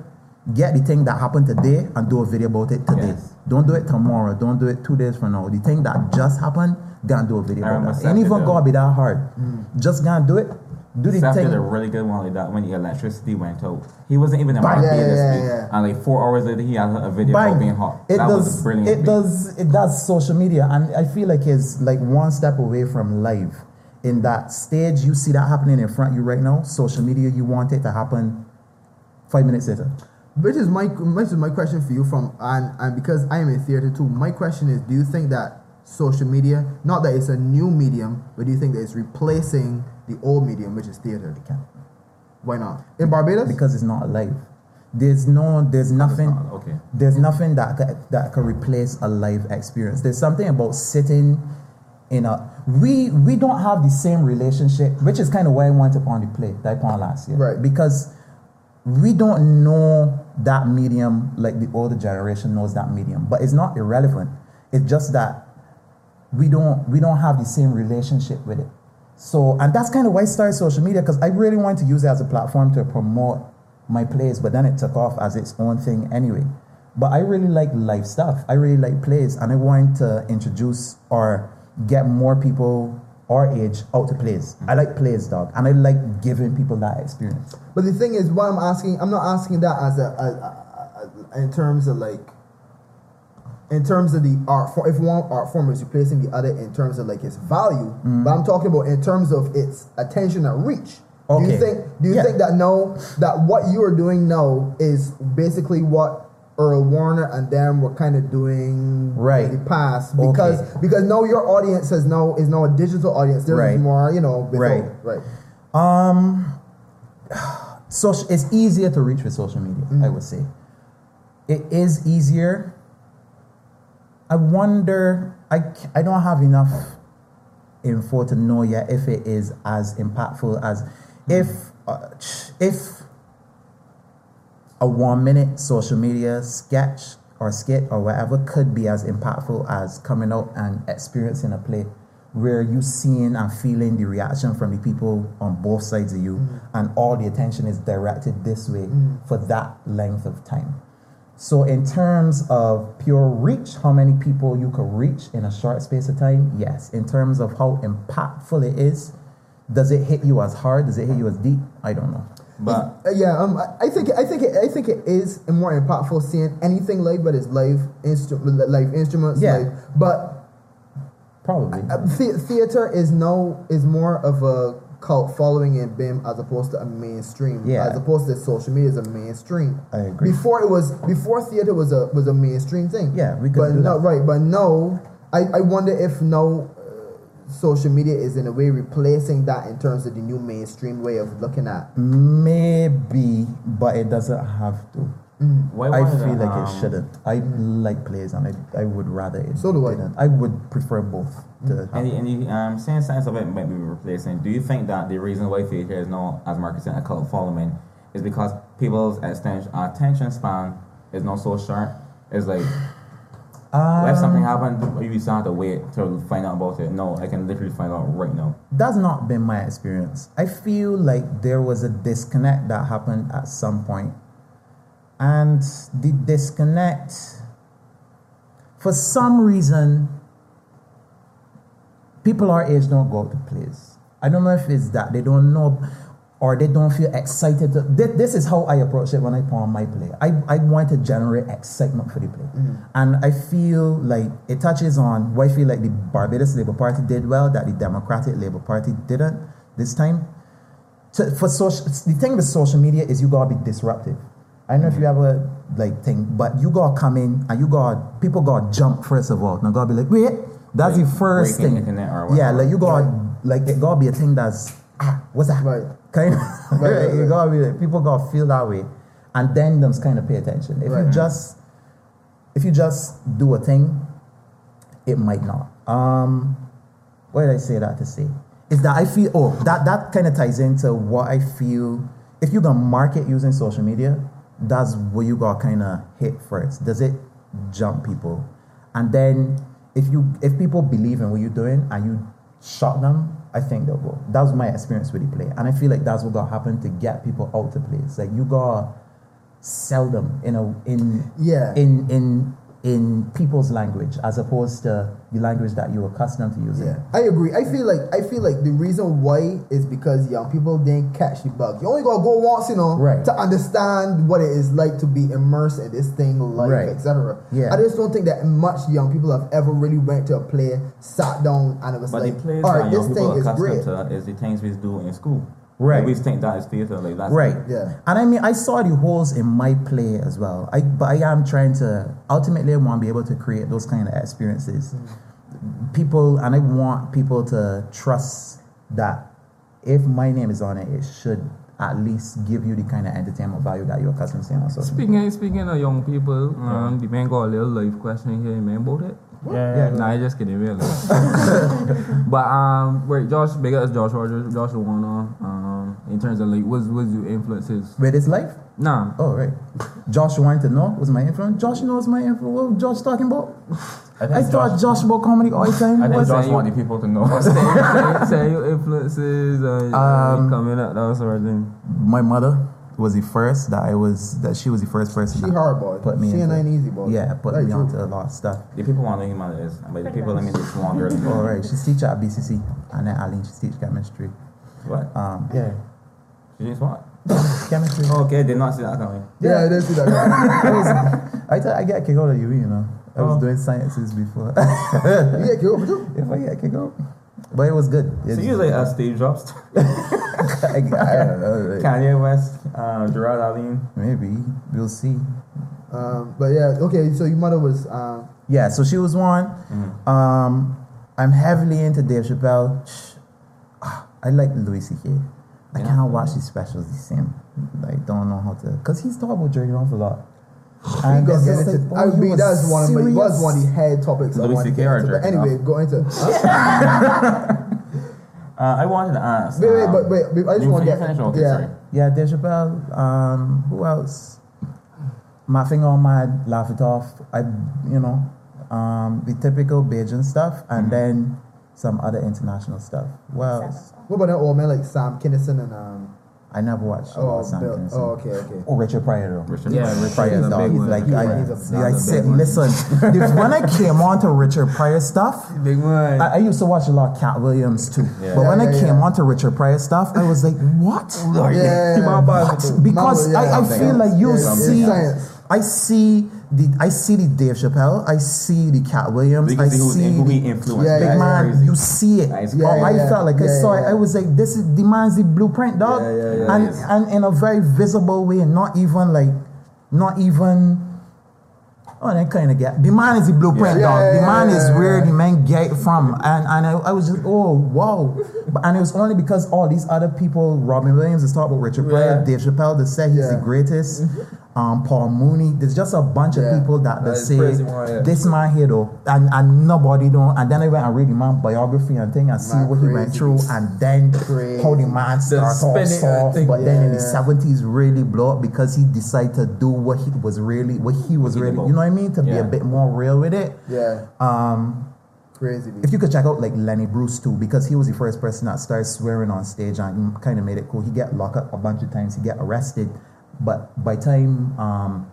get the thing that happened today and do a video about it today.
Yes.
Don't do it tomorrow. Don't do it two days from now. The thing that just happened, gonna do a video
I
about that. Ain't even gonna be that hard. Just gonna do it. Do the
Seth
thing.
did a really good one like that when the electricity went out. He wasn't even in
my
Marquee
Yeah,
this
yeah,
week.
yeah.
And like four hours later, he had a video
Bang.
about being hot.
It
that
does.
was a brilliant.
it
beat.
does. It does social media, and I feel like it's like one step away from live. In that stage, you see that happening in front of you right now. Social media, you want it to happen five minutes later.
Which is my which is my question for you from and and because I am in theater too. My question is: Do you think that social media, not that it's a new medium, but do you think that it's replacing the old medium, which is theater? Why not? In Barbados,
because it's not live. There's no. There's nothing.
not, okay.
There's nothing that that can replace a live experience. There's something about sitting in a we we don't have the same relationship, which is kind of why I went upon the play that I put on last year.
Right.
Because we don't know that medium like the older generation knows that medium. But it's not irrelevant. It's just that we don't we don't have the same relationship with it. So and that's kind of why I started social media because I really wanted to use it as a platform to promote my plays, but then it took off as its own thing anyway. But I really like live stuff. I really like plays, and I wanted to introduce or get more people our age out to plays. I like plays, dog, and I like giving people that experience.
But the thing is, what I'm asking, I'm not asking that as a, a, a, a in terms of like, in terms of the art form. If one art form is replacing the other in terms of like its value,
Mm.
but I'm talking about in terms of its attention and reach. Do you think? Do you
Yeah.
think that no, that what you are doing now is basically what Earl Warner and them were kind of doing
Right.
in the past because because now your audience is now is now a digital audience. There's
Right.
more, you know,
Right.
right.
Um, (sighs) social, it's easier to reach with social media. I would say it is easier. I wonder. I, I don't have enough info to know yet if it is as impactful as if uh, if a one minute social media sketch or skit or whatever could be as impactful as coming out and experiencing a play where you seeing and feeling the reaction from the people on both sides of you and all the attention is directed this way for that length of time so in terms of pure reach how many people you could reach in a short space of time yes in terms of how impactful it is does it hit you as hard does it hit you as deep i don't know
But
Uh, yeah, um, I- I think I think it, I think it is more impactful seeing anything live, but it's live instrument, live instruments.
Yeah.
live. but
probably
the- theater is no is more of a cult following in BIM as opposed to a mainstream.
Yeah.
As opposed to social media is a mainstream.
I agree.
Before it was before theater was a was a mainstream thing.
Yeah, we could
But
do
no,
that.
right, but no, I I wonder if no. uh, Social media is in a way replacing that in terms of the new mainstream way of looking at.
Maybe, but it doesn't have to.
Why
I
was
feel
it,
like
um,
it shouldn't. I like players, and I, I would rather it.
So do I.
didn't. I would prefer both. To
And, the- and the um, same sense of it might be replacing. Do you think that the reason why theater is not, as Marcus said, a cult following is because people's attention, attention span is not so short? It's like, (sighs)
um,
if something happened, you still have to wait to find out about it. No, I can literally find out right now.
that's not been my experience. I feel like there was a disconnect that happened at some point, and the disconnect, for some reason, people our age don't go to plays. I don't know if it's that they don't know or they don't feel excited. This is how I approach it when I put on my play. I, I want to generate excitement for the play. Mm-hmm. And I feel like it touches on why I feel like the Barbados Labour Party did well, that the Democratic Labour Party didn't this time. To, for social, the thing with social media is you gotta be disruptive. I don't know if you ever like think, but you gotta come in and you gotta people gotta jump first of all. Now gotta be like, wait, that's
Like
the first
breaking
thing.
internet or
yeah, like you gotta like it gotta be a thing that's ah, what's that?
Right.
Kind of
Right, right, (laughs)
you
right.
gotta be like people gotta feel that way. And then them kind of pay attention. If you just if you just do a thing, it might not. Um what did I say that to say? Is that I feel oh that that kind of ties into what I feel if you're gonna market using social media, that's where you got kind of hit first. Does it jump people? And then if you if people believe in what you're doing and you shock them, I think they'll go. That was my experience with the play. And I feel like that's what got happen to get people out to play. It's like you got sell them in a in
Yeah.
in in in people's language as opposed to the language that you're accustomed to using.
Yeah, I agree. I feel like I feel like the reason why is because young people didn't catch the bug. You only gotta go once, you know,
Right.
to understand what it is like to be immersed in this thing, life,
Right.
etc.
Yeah.
I just don't think that much young people have ever really went to a play, sat down, and it was
But
like,
the plays
all
that
right,
young
this
people
thing
are
is great.
accustomed to is the things we do in school.
Right.
Like, we think that is theater. Like that's
Right.
Yeah.
And I mean, I saw the holes in my play as well. I, but I am trying to ultimately I want to be able to create those kind of experiences. Mm. People, and I want people to trust that if my name is on it, it should at least give you the kind of entertainment value that you're accustomed to seeing on social media.
Speaking speaking of young people, um, the man got a little life question here, man, about it. Yeah, yeah, nah, I just kidding, really. (laughs) but um, wait, Josh, big as Josh Rogers, Josh Warner. Um, in terms of like, what's what's your influences?
With his life?
Nah,
Oh, right. Josh wanted to know was my influence. Josh knows my influence. What was Josh talking about?
I (laughs)
I thought Josh about comedy all the time.
I think
What's-
Josh want the people to know.
say, (laughs) say, say your influences, uh,
Um,
coming up, that sort of thing.
my mother was the first that I was that she was the first person
She
that
hard boy.
put me
she
into-
ain't easy boy.
yeah put
Very
me
true.
onto a lot of stuff.
the people want to know who mother is, but the people let me this longer.
All right, she's teacher at BCC and then Aline she's teach chemistry.
What?
Um, yeah,
She just what? (laughs)
chemistry.
Okay, did not see that coming.
Yeah, I didn't see that. coming.
I was I thought I get kicked out of UE, you know. I was
Oh.
doing sciences before.
you get killed for too?
if I get kicked out, but it was good.
So you like uh, Steve Jobs, (laughs) (laughs)
I, I don't know. like,
Kanye West, uh, Gerard Aline.
Maybe we'll see.
Um, but yeah, okay. So your mother was. Um,
Yeah, so she was one.
Mm-hmm.
Um, I'm heavily into Dave Chappelle. Shh. Ah, I like Louis C.K. I
Yeah.
can't watch these specials the same. I don't know how to, cause he's talking about jerking off a lot.
We
And
gonna
it's
get into.
like,
I
boy, you
mean,
was
that's one of my. Was one of the head topics. I
Louis
wanted to get into. But anyway,
off?
go into. (laughs) (laughs)
Uh, I wanted to ask.
Wait, wait,
um,
but wait, wait, I just want to get.
finish. Okay,
yeah.
sorry.
Yeah, Dave Um, who else? My finger on my laugh it off. I, you know, um, the typical Bajan stuff, and
Mhm.
then some other international stuff. Well,
What about that old man like Sam Kinison and um?
I never watched
Oh, Bill.
Kinison.
Oh, okay, okay.
Oh, Richard Pryor though.
Richard
Yeah,
Pryor.
Richard
Pryor
is a
dog.
big
He's
one.
like,
He's
I,
a- he's a-
I
he's a
said,
big one.
listen, (laughs) the- when I came on to Richard Pryor stuff,
Big one.
I, I used to watch a lot of Katt Williams too.
Yeah.
But when
Yeah,
I
yeah,
came
yeah.
on to Richard Pryor stuff, I was like, what? (laughs)
Yeah, yeah,
What? Because
Mama,
I, I
yeah.
feel like you
Yeah, it's
see,
science.
I see the, I see the Dave Chappelle, I see the Katt Williams, I
see who
the,
he influenced.
Yeah,
Big
yeah,
man,
Crazy.
you see it.
Yeah,
Oh, I felt like I saw it. I was like, this is the man's the blueprint, dog. And and in a very visible way, and not even like, not even. Oh, that kind of get the man is the blueprint,
Yeah,
dog. the man is where the man get from, and and I, I was just oh wow, but and it was only because all these other people, Robin Williams is talking about Richard Pryor, Dave Chappelle, they say he's the greatest. Um, Paul Mooney, there's just a bunch
Yeah.
of people that they say
one, yeah.
this man here though, and, and nobody don't. And then I went and read the man biography and thing and see
Man
what he went through, and then
Crazy.
how the man started off
spinning,
soft,
thing.
but then in the seventies really blow up because he decided to do what he was really, what he was
He
really, you know what I mean, to be a bit more real with it.
Yeah,
Um,
crazy.
if you could check out like Lenny Bruce too, because he was the first person that started swearing on stage and kind of made it cool. He get locked up a bunch of times, he get arrested, but by time um,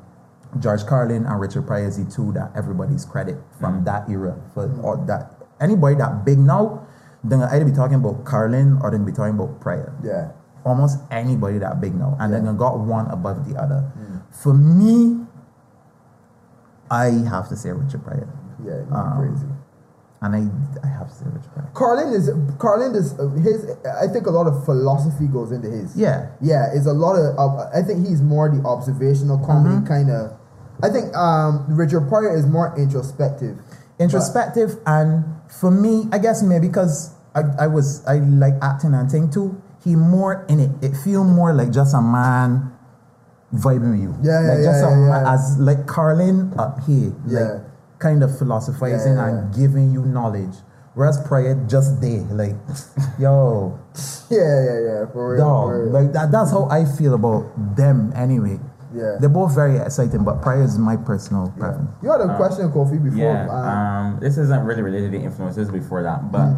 George Carlin and Richard Pryor is the two that everybody's credit from that era for all that anybody that big now, then either be talking about Carlin or then be talking about Pryor.
yeah,
Almost anybody that big now, and then
Yeah.
I got one above the other. For me, I have to say Richard Pryor,
yeah,
Um,
crazy.
And I I have to say Richard Pryor.
Carlin is Carlin is his. I think a lot of philosophy goes into his.
Yeah.
Yeah, it's a lot of. Uh, I think he's more the observational comedy
Mm-hmm.
kind of. I think um, Richard Pryor is more introspective.
introspective and for me i guess maybe because I, I was i like acting and thing too he more in it it feel more like just a man vibing with you
Yeah, yeah,
like just
yeah,
a
yeah,
man,
yeah.
as like carlin up here
Yeah.
like kind of philosophizing
Yeah, yeah,
and giving you knowledge whereas Pryor just there like (laughs) yo
Yeah, yeah, yeah. For real.
dog
for real.
like that, that's how i feel about them anyway
Yeah.
they're both very exciting but Pryor is my personal
Yeah.
preference
You had a question, Kofi, before.
Yeah,
um,
um, this isn't really related to the influences before that, but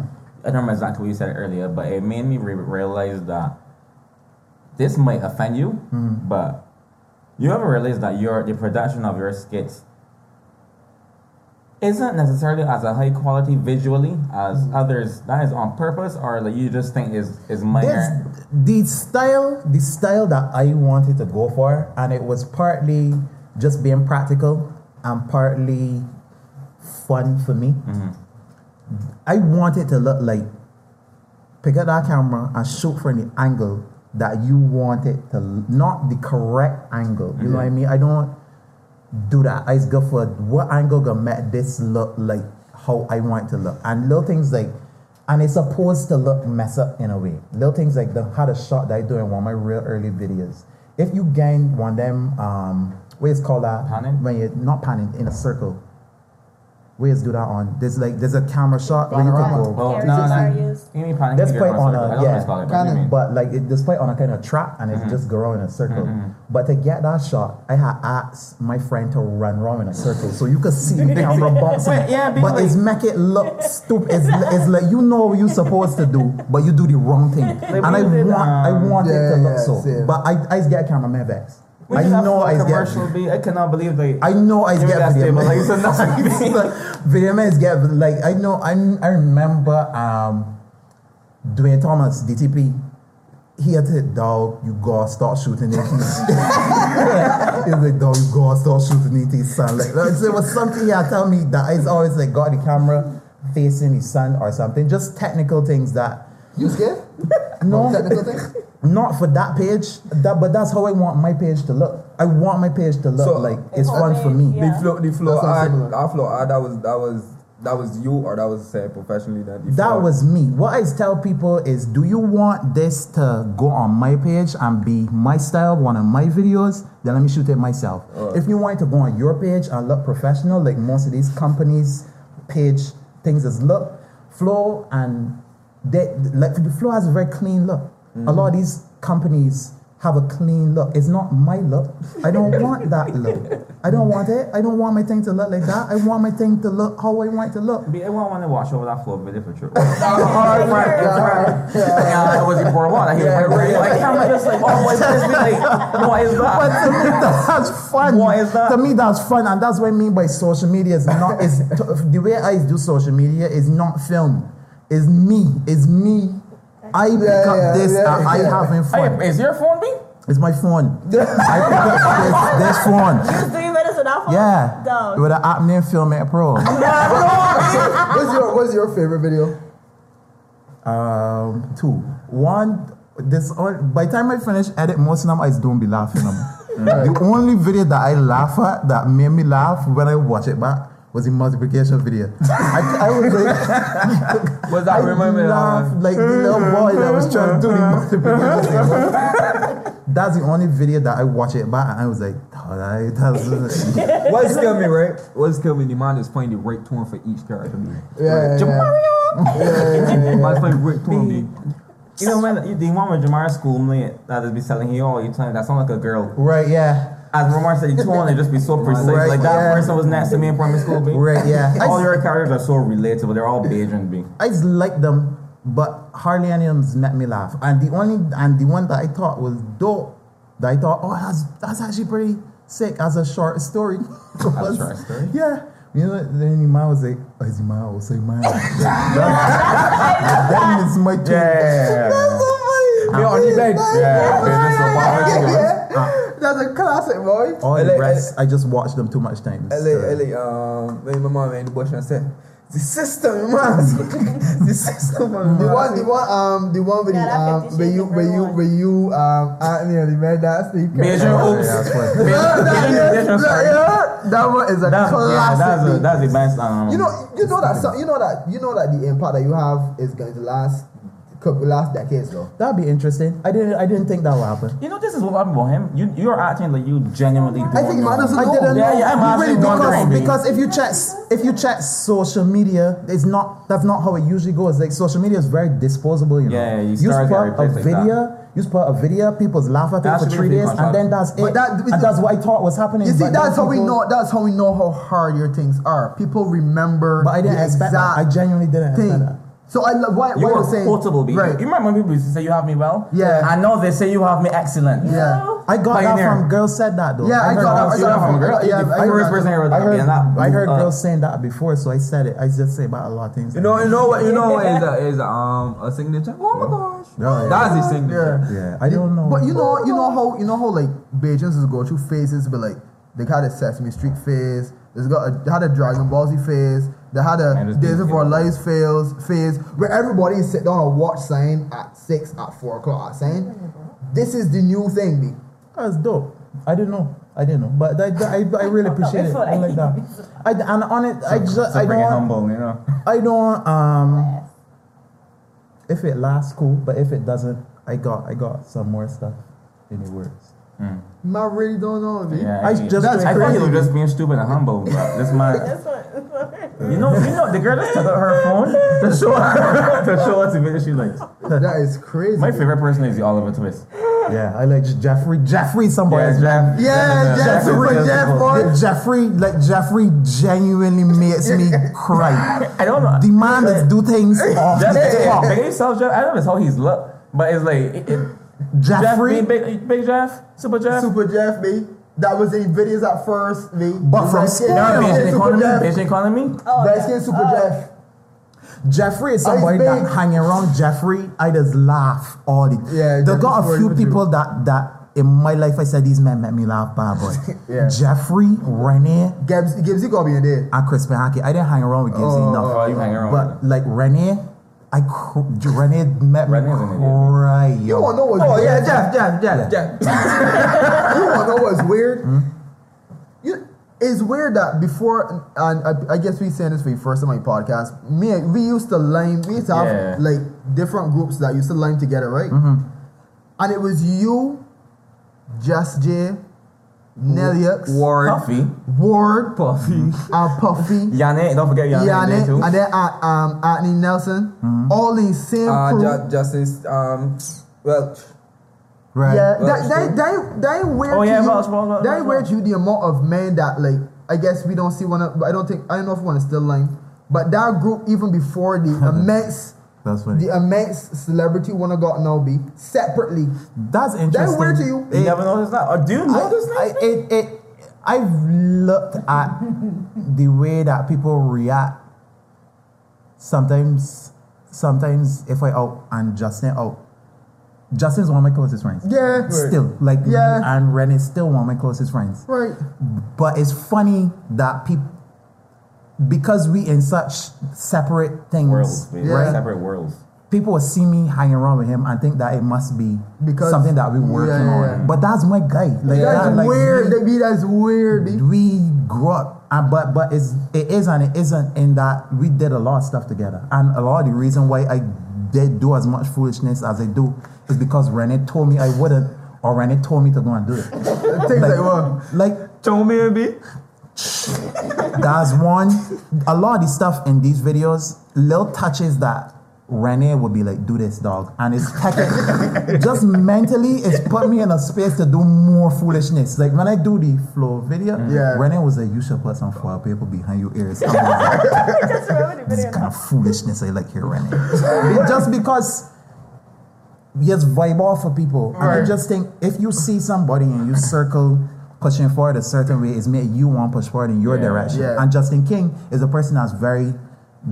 I don't remember exactly what you said earlier, but it made me re- realize that this might offend you, but you ever realize that your the production of your skits isn't necessarily as a high quality visually as mm-hmm. others that is on purpose or like you just think is is minor
There's the style, the style that I wanted to go for, and it was partly just being practical and partly fun for me. Mm-hmm. I wanted to look like pick up that camera and shoot from the angle that you want it to, not the correct angle. You know mm-hmm. what I mean? I don't do that. I just go for what angle gonna make this look like how I want it to look. And little things like, and it's supposed to look mess up in a way. Little things like the how the shot that I do in one of my real early videos. If you gain one of them, um, what is called that?
Panning?
When you're not panning in a circle. Ways do that on. There's like there's a camera shot where you can
Panorama.
go.
Oh,
Carry
no, no.
used.
You mean planning
That's
to
quite
get
on
around
a-
circle. I don't know
yeah,
what it's but what do you mean?
But like it display on a kind of track and it's mm-hmm. just go around in a circle. Mm-hmm. But to get that shot, I had asked my friend to run around in a circle so you could see the (laughs) camera bouncing.
Wait, yeah,
but
like-
it's make it look stupid. It's, it's like you know what you're supposed to do, but you do the wrong thing. and I
we did,
want I want it to
yeah,
look
yeah,
so.
same.
But I I get camera cameraman vex.
We
I know
I
I
a
get
commercial be I cannot believe they
I know I
Give me
get
that
video
statement,
man.
like, it's enough.
video man is get like I know I I remember um Dwayne Thomas DTP. He had to hit dog, You gotta start shooting it. (laughs) He's like, dog, you gotta start shooting it, his son. Like, like, so it was something he had tell me that it's always like got the camera facing his son or something. Just technical things that
You scared?
No
Technical thing?
not for that page. That but that's how I want my page to look. I want my page to look
So-
like it's fun for me.
Yeah.
The flow, the flow
That sounds
art,
similar.
our flow art, that was that was that was you or that was say professionally that. the
That
art-
was me. What I tell people is, do you want this to go on my page and be my style, one of my videos? Then let me shoot it myself. If you want it to go on your page and look professional, like most of these companies' page things is look, flow and they like the floor has a very clean look. A lot of these companies have a clean look. It's not my look. I don't (laughs) want that look. I don't want it. I don't want my thing to look like that. I want my thing to look how I want it to look.
Be- I want want to watch over that floor video for sure. Yeah, it was the poor one. I hear
Yeah,
yeah,
yeah.
like camera just like oh what is this? Like what is
But
that?
to me, that's fun.
What is that?
To me, that's fun, and that's what I mean by social media. Is not is the way I do social media is not film. Is me. Is me. I pick
Yeah,
up
yeah,
this
yeah,
and I
yeah.
having fun.
Hey, is your phone being?
It's my phone. (laughs) I pick up this, this phone. (laughs)
Just three minutes with phone?
Yeah.
Dog.
With an app named Filmmaker Pro. (laughs)
what's your What's your favorite video?
Um, two. One. This on, by the time I finish edit, most of them I don't be laughing. Them. The only video that I laugh at that made me laugh when I watch it back was in multiplication video. (laughs) I, I was like, (laughs)
Was that
I
remember
laughed
uh,
like the little boy that was trying to do the multiplication. thing. (laughs) That's the only video that I watch it back and I was like, that, that's
what scared me, right? What's scared me, the man is playing the right tone for each character. Me.
Yeah, yeah, yeah.
The man's playing right tone, me.
You know when you, the one with Jamar Schoolmate that just be selling you all you telling that sound like a girl.
right, yeah,
As Ramar said, you tone it just be so precise.
Right,
like that
yeah.
person was next to me in primary school. B.
right, yeah.
All your characters are so relatable. They're all Bajan B.
I just like them, but hardly any of them met me laugh. And the only and the one that I thought was dope, that I thought, oh, that's that's actually pretty sick as a short story. (laughs) was-
short story?
Yeah. You know, what then the man was like, oh, is my house, my house. That is my thing.
Yeah.
That's so funny.
Me on the bed.
Yeah, Bajan so far.
Yeah, That's a classic, boy.
All
LA
the rest, I just watched them too much times.
LA, LA, um, when my mom in the bush and said, the system, man. (laughs) the system, man.
The one, the one, um, the one with the,
Yeah, that
um,
Fifty
where you,
of
where you,
Grey
where you, um, Anthony and the man that sleep.
Bajan
Yeah,
oops.
that's funny.
Yeah, that,
Bajan
yeah,
Bajan story.
yeah, that one is a
That's, yeah,
classic.
that's, a, that's the best. Um,
you know, you know that, some, you know that, you know that the impact that you have is going to last, couple last decades though.
That'd be interesting. I didn't. I didn't think that would happen.
You know, this is what happened about him. You you're acting like you genuinely.
I think
don't
man
know.
doesn't
I
know.
didn't
Yeah,
know.
yeah, I'm
You
actually
because,
wondering.
because if you check if you check social media, it's not that's not how it usually goes. Like social media is very disposable. You know,
Yeah, you
you
start
put a
replaced like
video, you put a video, people laugh at
That
it for three days, and then that's it.
But that-
and that's what I thought was happening.
You see,
but then
that's how we know. That's how we know how hard your things are. People remember.
But I didn't
the
expect that. I
exact
genuinely didn't
thing.
expect that.
So I love why,
You
why
are
you're saying
portable, B.
right?
You remember when people used to say you have me well?
Yeah.
I know they say you have me excellent.
Yeah.
I got
Pioneer.
that from girls said that though.
Yeah, I
heard
got that- I got
that
that
from
from
girls.
girls. Yeah,
the
I heard
first person I heard
I
that.
heard,
that
I heard
uh,
girls saying that before, so I said it. I just say about a lot of things.
You know, you know what, you know what is (laughs) a, is a, um, a signature? Oh my gosh.
Yeah, yeah.
That's his signature.
Yeah, I don't know.
But you know, you know how you know how like Bajans is go through phases, but like they had a Sesame Street phase. There's got a, they had a Dragon Ball Z phase. They had a
And
Days of Our Lives phase, phase where everybody is sit down and watch sign at six, at four o'clock at sign. This is the new thing, B.
That's dope. I didn't know. I didn't know, but I, I, I (laughs) really appreciate it. I like that. I, and on it, I just
so
I don't
humble, you know. (laughs)
I don't um if it lasts cool, but if it doesn't, I got I got some more stuff in the works. Hmm.
I really don't know, B.
Yeah,
I
he-
just
I thought he
crazy.
was just being stupid and humble, but (laughs) this man.
That's what.
You know, you know, the girl just took out her phone to show her (laughs) to show us the video she likes.
That is crazy.
My favorite person is the Oliver Twist.
Yeah, I like Jeffrey. Jeffrey, somebody's
Jeff.
Yeah, Jeff,
Jeffrey,
Super Jeff,
Jeffrey, like Jeffrey, genuinely makes me cry. (laughs)
I don't know.
The man that do things off
Jeff,
the top.
big Jeff. I don't know how he's look, but it's like it, it, Jeff,
Jeffrey,
big, big, big Jeff, super Jeff.
Super Jeff, me. That was in videos at first, me.
But from
Light skin-
school,
light
no,
skin
Bajan
Super
economy,
Jeff.
Bajan economy.
Oh,
Light
yeah.
skin Super
Oh.
Jeff.
Jeffrey is
Oh,
somebody that
big.
hanging around Jeffrey. I just laugh all the.
Yeah,
there
Jeffrey's
got a few people that that in my life I said these men make me laugh, bad boy. (laughs)
Yeah.
Jeffrey, Renee,
Gibbs, Gibbsy got me in there.
Ah, and Crispin Hackett. I didn't hang around with Gibbsy
Oh,
enough.
Oh, you hang around.
But like Renee, I cr- Renee met me
Renee's an idiot.
cry.
You
Yo.
wanna know what's
Oh yeah,
weird?
Jeff, Jeff, Jeff, Jeff. (laughs)
You wanna know what's weird?
Hmm?
You, it's weird that before, and I, I guess we saying this for the first time on my podcast. Me, and- we used to line. We used to have
Yeah.
like different groups that used to line together, right?
Mm-hmm.
And it was you, Just J, Nelly X,
Ward,
Puffy,
Ward, (laughs)
Puffy.
and Puffy.
Yannick, don't forget Yannick,
Yannick,
too.
and then uh, um, Anthony Nelson,
Mm-hmm.
all in same
Uh,
crew.
Ju- Justice, um, well,
Right.
Yeah,
Well,
that, that, that, that ain't weird
Oh,
to
yeah,
you.
Welsh, Welsh, Welsh,
that ain't weird to you, the amount of men that, like, I guess we don't see one of, I don't think, I don't know if one is still lying, but that group, even before the (laughs) immense,
That's funny.
the immense celebrity one of got now be, separately.
That's interesting.
That weird to you?
You never noticed that? Or do you know this?
I, I, it, it, I've looked at (laughs) the way that people react. Sometimes, sometimes if I out and Justin out, Justin's one of my closest friends.
Yeah.
Still, like,
Yeah.
and Ren is still one of my closest friends.
Right.
But it's funny that people, because we in such separate things,
Worlds, we-
Yeah.
separate worlds.
people will see me hanging around with him and think that it must be
Because-
something that we're working
Yeah, yeah,
on. But that's my guy. Like
That's
that, like,
weird.
we-
be that's weird. B.
we grew up uh, but but it's it is and it isn't in that we did a lot of stuff together and a lot of the reason why i did do as much foolishness as i do is because renee told me i wouldn't or renee told me to go and do it (laughs)
Things like, well,
like
Show me a bit.
That's one a lot of the stuff in these videos little touches that Renee would be like, do this, dog. And it's tech- just mentally, it's put me in a space to do more foolishness. Like when I do the flow video,
Yeah.
Renee was like, you should put some foil paper behind your ears. (laughs) I was like,
Just remember the
this kind of foolishness I like here, Renee. Just because you just vibe off for people. And I
Right.
just think if you see somebody and you circle pushing forward a certain way, it's made you want to push forward in your
Yeah.
direction.
Yeah.
And Justin King is a person that's very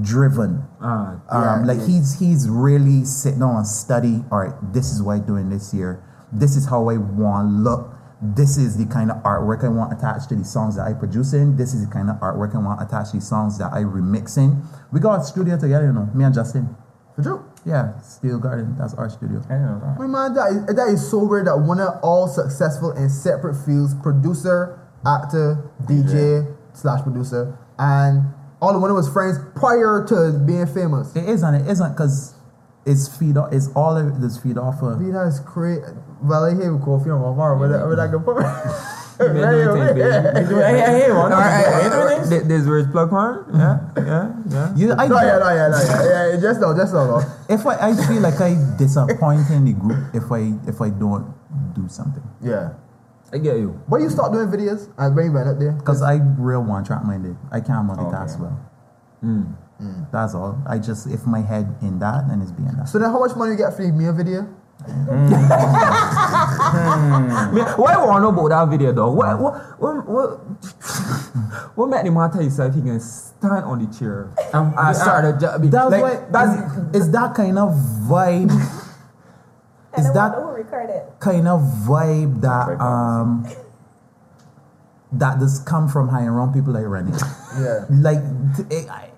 driven.
Ah,
Um, like
yeah.
he's he's really sitting down and study. All right, this is what I'm doing this year. This is how I want to look. This is the kind of artwork I want attached to the songs that I produce in. This is the kind of artwork I want attached to the songs that I remix in. We got a studio together, you know, me and Justin.
For true.
Yeah, Steel Garden. That's our studio.
I know that.
That is, that is so weird that one of all successful in separate fields, producer, actor, DJ slash producer, and all of one of his friends prior to being famous.
It isn't. It isn't because it's feed off. It's all of this feed off of.
That is crazy. Well, I hear coffee on my bar, but I can put. (laughs)
You been baby.
Do- Hey, hey, hey, one.
All right,
You doing this?
th- this where's plug horn? Yeah, yeah, yeah.
You, I,
No, yeah, no, yeah, no, yeah, yeah. Just no, just no, no.
if I, I feel like I disappoint in the group if I if I don't do something
Yeah.
I get you.
When you start doing videos, and when you went up there,
because I real one track minded. I can't multitask
Okay.
well.
Mm.
That's all. I just if my head in that then it's being that.
so then how much money you get for me a video?
Me, what I want to know about that video though? What what what what, what made the man tell himself he can stand on the chair and, and start a job?
That's
like,
why
that's
it's, it's that kind of vibe. Is that-
wonder who recorded it.
kind of vibe that um that does come from high and around people like Rennie.
Yeah.
like t- it, I-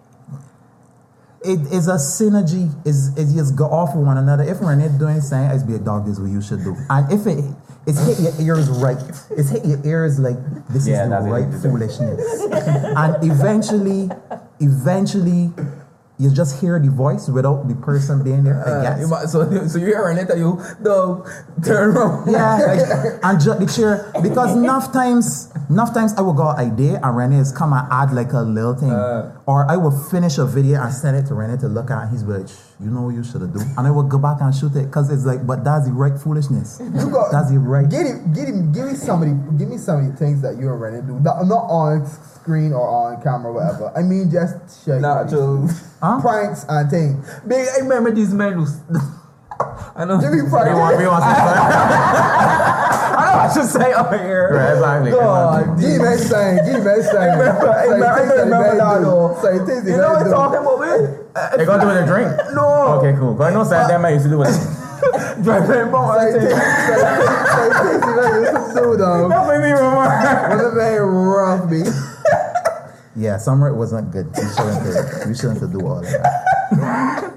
it is a synergy is is just go off with one another. If Renee doing saying it's be a dog this is what you should do. And if it it's hit your ears right it's hit your ears like this
Yeah,
is the right foolishness. (laughs) And eventually eventually you just hear the voice without the person being there I
Uh,
guess
you might- so (laughs) so you hear an interview, dog, turn around.
yeah, (laughs) like, and ju- the chair because (laughs) enough times enough times I will go idea and Renee is come and add like a little thing.
Uh.
or I will finish a video and send it to Renee to look at. He's like, "Shh, you know what you should have done. And I will go back and shoot it because it's like, but that's the right foolishness.
You got
That's the right.
Get him, get him, give me somebody, give me some of the things that you and Renee do. Not, not on screen or on camera, or whatever. I mean, just shit.
Natural.
Huh?
pranks and things.
Big, I remember these men who. (laughs) I know.
Give me
We
pranks.
want, we want some (laughs) (laughs)
I know I should say up here.
Right, exactly.
God,
Give me saying, give me saying.
remember- I remember- I remember that, though.
Say things
You know what I'm talking about, man?
They gonna do it with a drink?
No.
Okay, cool. But I know Sam that man used to do it.
Driving bomb.
Say
I
things,
think.
say things you know you used to do though.
That made me remember. (laughs)
Was a very rough me.
Yeah, summer it wasn't good. We shouldn't have, we shouldn't have do all that.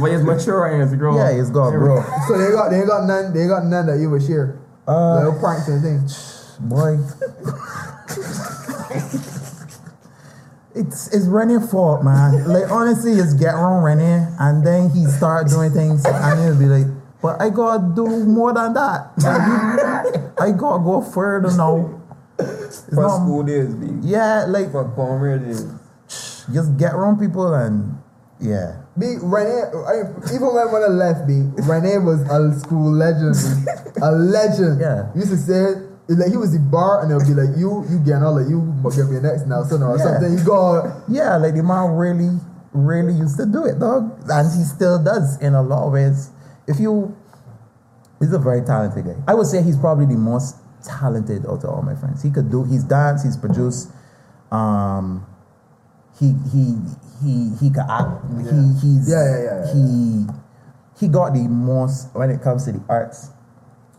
But he's mature and he's grown.
Yeah, it's got bro.
So they got, they got none, they got none that you would share.
Uh,
Little pranks and things.
boy. (laughs) It's it's Rennie fault, man. Like honestly, it's get wrong Rennie, and then he start doing things, and he'll be like, "But I gotta do more than that. (laughs) I gotta go further now." It's
For
not-
school days, B.
yeah, like
For primary days.
just get wrong people, and yeah,
B Renee, I, even when when I left B, Renee was a school legend, a legend. (laughs)
Yeah.
used to say it, like he was the bar, and they'll be like, "You, you getting all like you, get me next now, son or
Yeah.
something." You go,
yeah, like the man really, really used to do it, dog, and he still does in a lot of ways. If you, he's a very talented guy. I would say he's probably the most talented out of all my friends. He could do, he's dance, he's produced, um, he he he he could act. He he's
Yeah, yeah, yeah, yeah,
he he got the most when it comes to the arts.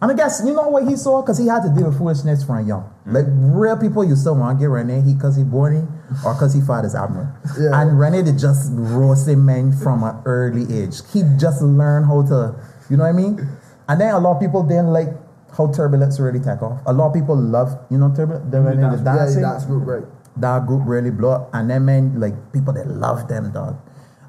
And I guess you know what he saw because he had to deal with foolishness from young. Like real people you still want to get Renee he because he born in or because he father's admiral.
Yeah.
And Renee did just roasting men from an early age. He just learned how to, you know what I mean? And then a lot of people didn't like how turbulence really take off. A lot of people love, you know, turbulence. The, the,
dance
the
group.
yeah,
dancing
dance group, right?
that group really blew up. And then man, like people that love them, dog.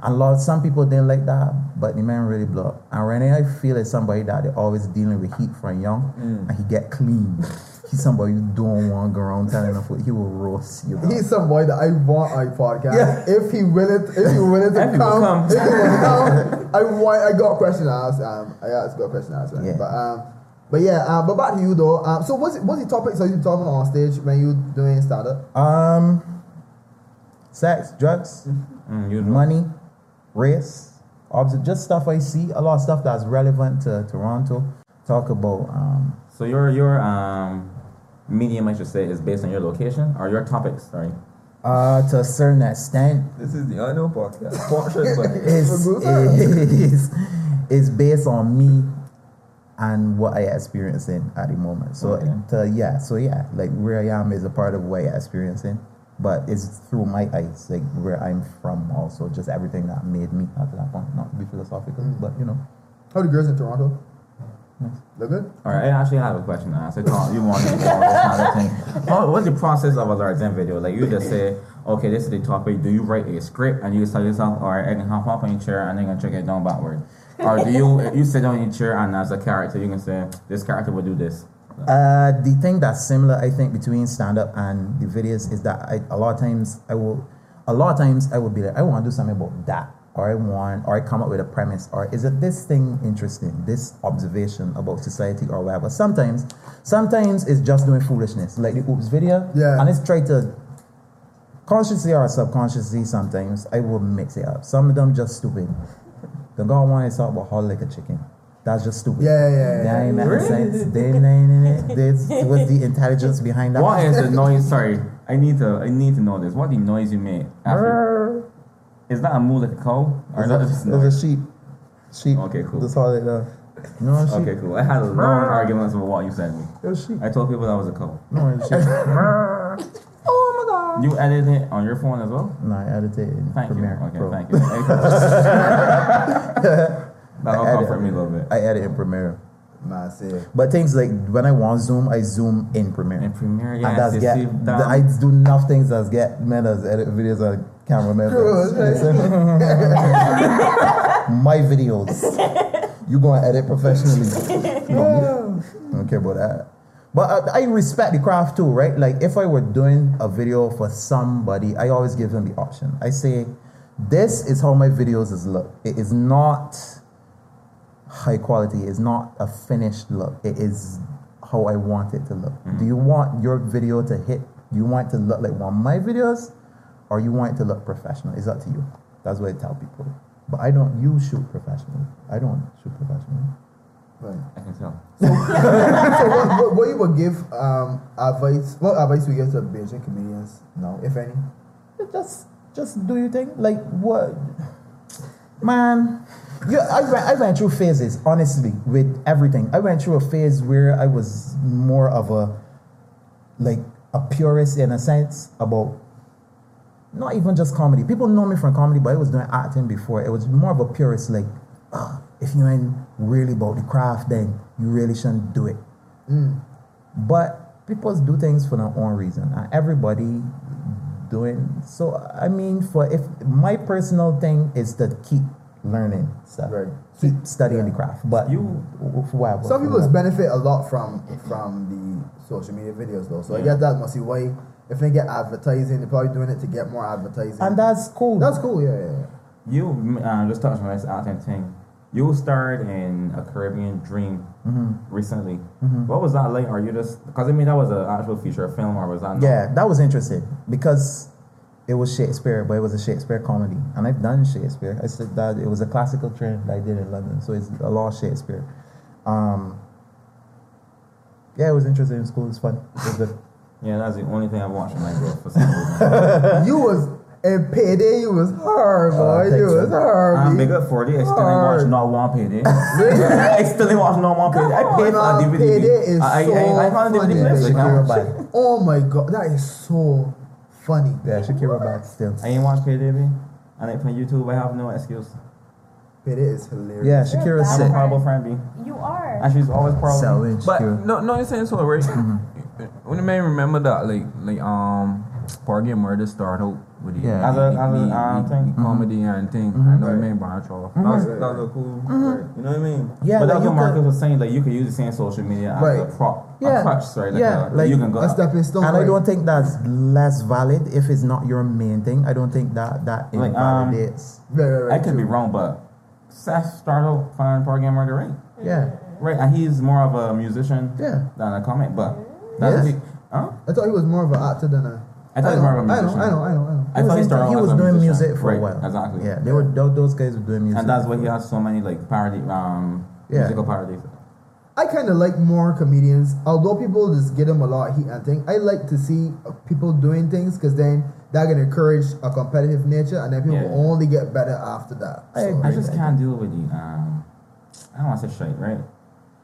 And a lot some people didn't like that, but the man really blew up. And Renee, I feel like somebody that they always dealing with heat from young, and he get clean. He's somebody you don't want to go around telling him he will roast you. dog.
He's somebody that I want on podcast.
Yeah.
If he willing, if he willing to (laughs)
If he will
come,
come.
if he will come, I want. I got a question to ask. Um, I asked got a question to ask. Right?
Yeah.
But um, but yeah. Um, but back to you though. Um, so what's what's the topic? So you talking on stage when you doing stand up?
Um, sex, drugs,
Mm, you know.
money, race, obs- just stuff I see. A lot of stuff that's relevant to Toronto. Talk about um,
So your your um medium I should say is based on your location or your topics, sorry.
uh, to a certain extent.
This is the Unknown Podcast. (laughs) Sponsored it's,
is,
For good
is, is based on me and what I experiencing at the moment. So
Okay.
to, yeah, so yeah, like where I am is a part of what I experiencing, but it's through my eyes, like where I'm from also, just everything that made me at that point. Not to be philosophical, mm. but you know.
How the girls in Toronto? They're good.
All right, I actually have a question to ask. I you want to (laughs) know this kind of thing. How, what's the process of a Lord Zenn video? Like you just say, okay, this is the topic. Do you write a script and you just tell yourself, all right, I can hop up on your chair and then gonna check it down backward, or do you you sit on your chair and as a character you can say this character will do this.
Uh, the thing that's similar, I think, between stand up and the videos is that I, a lot of times I will, a lot of times I will be like, I want to do something about that, or I want, or I come up with a premise, or is it this thing interesting, this observation about society or whatever. Sometimes, sometimes it's just doing foolishness, like the oops video,
Yeah.
and it's try to consciously or subconsciously. Sometimes I will mix it up. Some of them just stupid. The guy want to talk about how like a chicken. That's just stupid.
Yeah, yeah, yeah.
They ain't making sense. They ain't in it. This what's the intelligence behind that?
What is the noise? Sorry, I need to I need to know this. What the noise you made? After, is that a moo like a cow or is that
It's
just
a,
noise?
it's a sheep. Sheep.
Okay, cool.
That's all it does. You know sheep?
Okay, cool. I had long arguments about what you said.
It's a sheep.
I told people that was a cow.
No, it's sheep.
Oh my god.
You edited it on your phone as well?
no, I edited it in
Thank
Premiere
you. Okay,
Pro.
thank you. (laughs) (laughs) That'll
I edit-
comfort me a little bit.
I edit in Premiere.
Man, say.
But things like when I want Zoom, I zoom in Premiere.
In Premiere,
and that's get, the,
that.
I do enough things that get men as edit videos on cameraman.
True,
My videos. You gonna edit professionally. (laughs) You know me. I don't care about that. But I, I respect the craft too, right? Like if I were doing a video for somebody, I always give them the option. I say, this is how my videos is look. It is not high quality. is not a finished look. It is how I want it to look. Do you want your video to hit? Do you want it to look like one of my videos, or you want it to look professional? It's up to you. That's what I tell people. But I don't. You shoot professional. I don't shoot professional.
Right.
I can tell. (laughs) (laughs)
so what, what, what you would give um, advice? What advice would you give to Bajan comedians now, if any?
just just do your thing. Like what, man? Yeah, I went, I went through phases. Honestly, with everything, I went through a phase where I was more of a like a purist in a sense about not even just comedy. People know me from comedy, but I was doing acting before. It was more of a purist, like "Ah, if you ain't really about the craft, then you really shouldn't do it. But people do things for their own reason. And everybody doing so. I mean, for if my personal thing is to keep learning stuff,
Right.
keep studying the craft. But
You-
for what?
Some people
what?
benefit a lot from from the social media videos though. So I
Yeah.
guess that must be why if they get advertising, they're probably doing it to get more advertising.
and that's cool.
that's cool. Yeah, yeah. yeah.
You uh, just touched on this acting thing. You starred in a Caribbean Dream
Mm-hmm.
recently. What was that like? Are you just because I mean that was an actual feature film, or was that? not?
Yeah, that was interesting because it was Shakespeare, but it was a Shakespeare comedy, and I've done Shakespeare. I said that it was a classical training that I did in London, so it's a lot of Shakespeare. Um, yeah, it was interesting in school. It's fun. It was good. (laughs)
Yeah, that's the only thing I've watched in my growth for some reason. (laughs)
You was in payday. You was hard,
Uh,
boy.
thanks,
you was
man.
hard.
I'm
B.
big up 40. I still ain't
Hard.
watch (laughs) not one payday. I still ain't watch not one payday. I paid for DVD.
Payday is
I, I,
so
I, I found a DVD
baby. Oh my god, that is so funny.
Yeah, Shakira Bad still.
I ain't watch payday, baby. And I play YouTube. I have no excuse.
Payday is hilarious.
Yeah,
You're
Shakira's
bad.
I'm a
sick.
horrible friend, B.
You are.
And she's always proud of me.
But no, no, you're saying so, right? When you may remember that, like, like um, Porgy and Mudhead started out with the,
Yeah.
As a-
the-
as a,
the-
um,
the-
thing.
the comedy and thing. I know you may branch off. That was, that was a cool. You know what I mean?
Yeah,
but
like
that's what Marcus
could-
was saying. Like you could use the same social media as
Right.
a prop,
Yeah.
a crutch, right? Like
Yeah,
a,
like
you can go.
A stepping stone.
And I don't think that's less valid if it's not your main thing. I don't think that that
Like, um,
invalidates.
Right, right, right,
I could be wrong, but Seth started out finding Porgy and Mudhead, right?
yeah,
Right, and he's more of a musician
yeah.
than a comic, but that's
Yes.
he, huh?
I thought he was more of an actor than a.
I thought he was
know,
more of a
I know. I know, I know, I know.
I
He
thought he started
he was doing
musician.
music for
right,
a while.
Exactly.
Yeah, they were those guys were doing music.
And that's why he has so many like parody, um,
Yeah.
musical parodies.
I kind of like more comedians, although people just get them a lot of heat and thing. I like to see uh, people doing things because then that can encourage a competitive nature, and then people
Yeah.
will only get better after that.
I
So.
I just can't deal with the um, I don't want to say straight, right?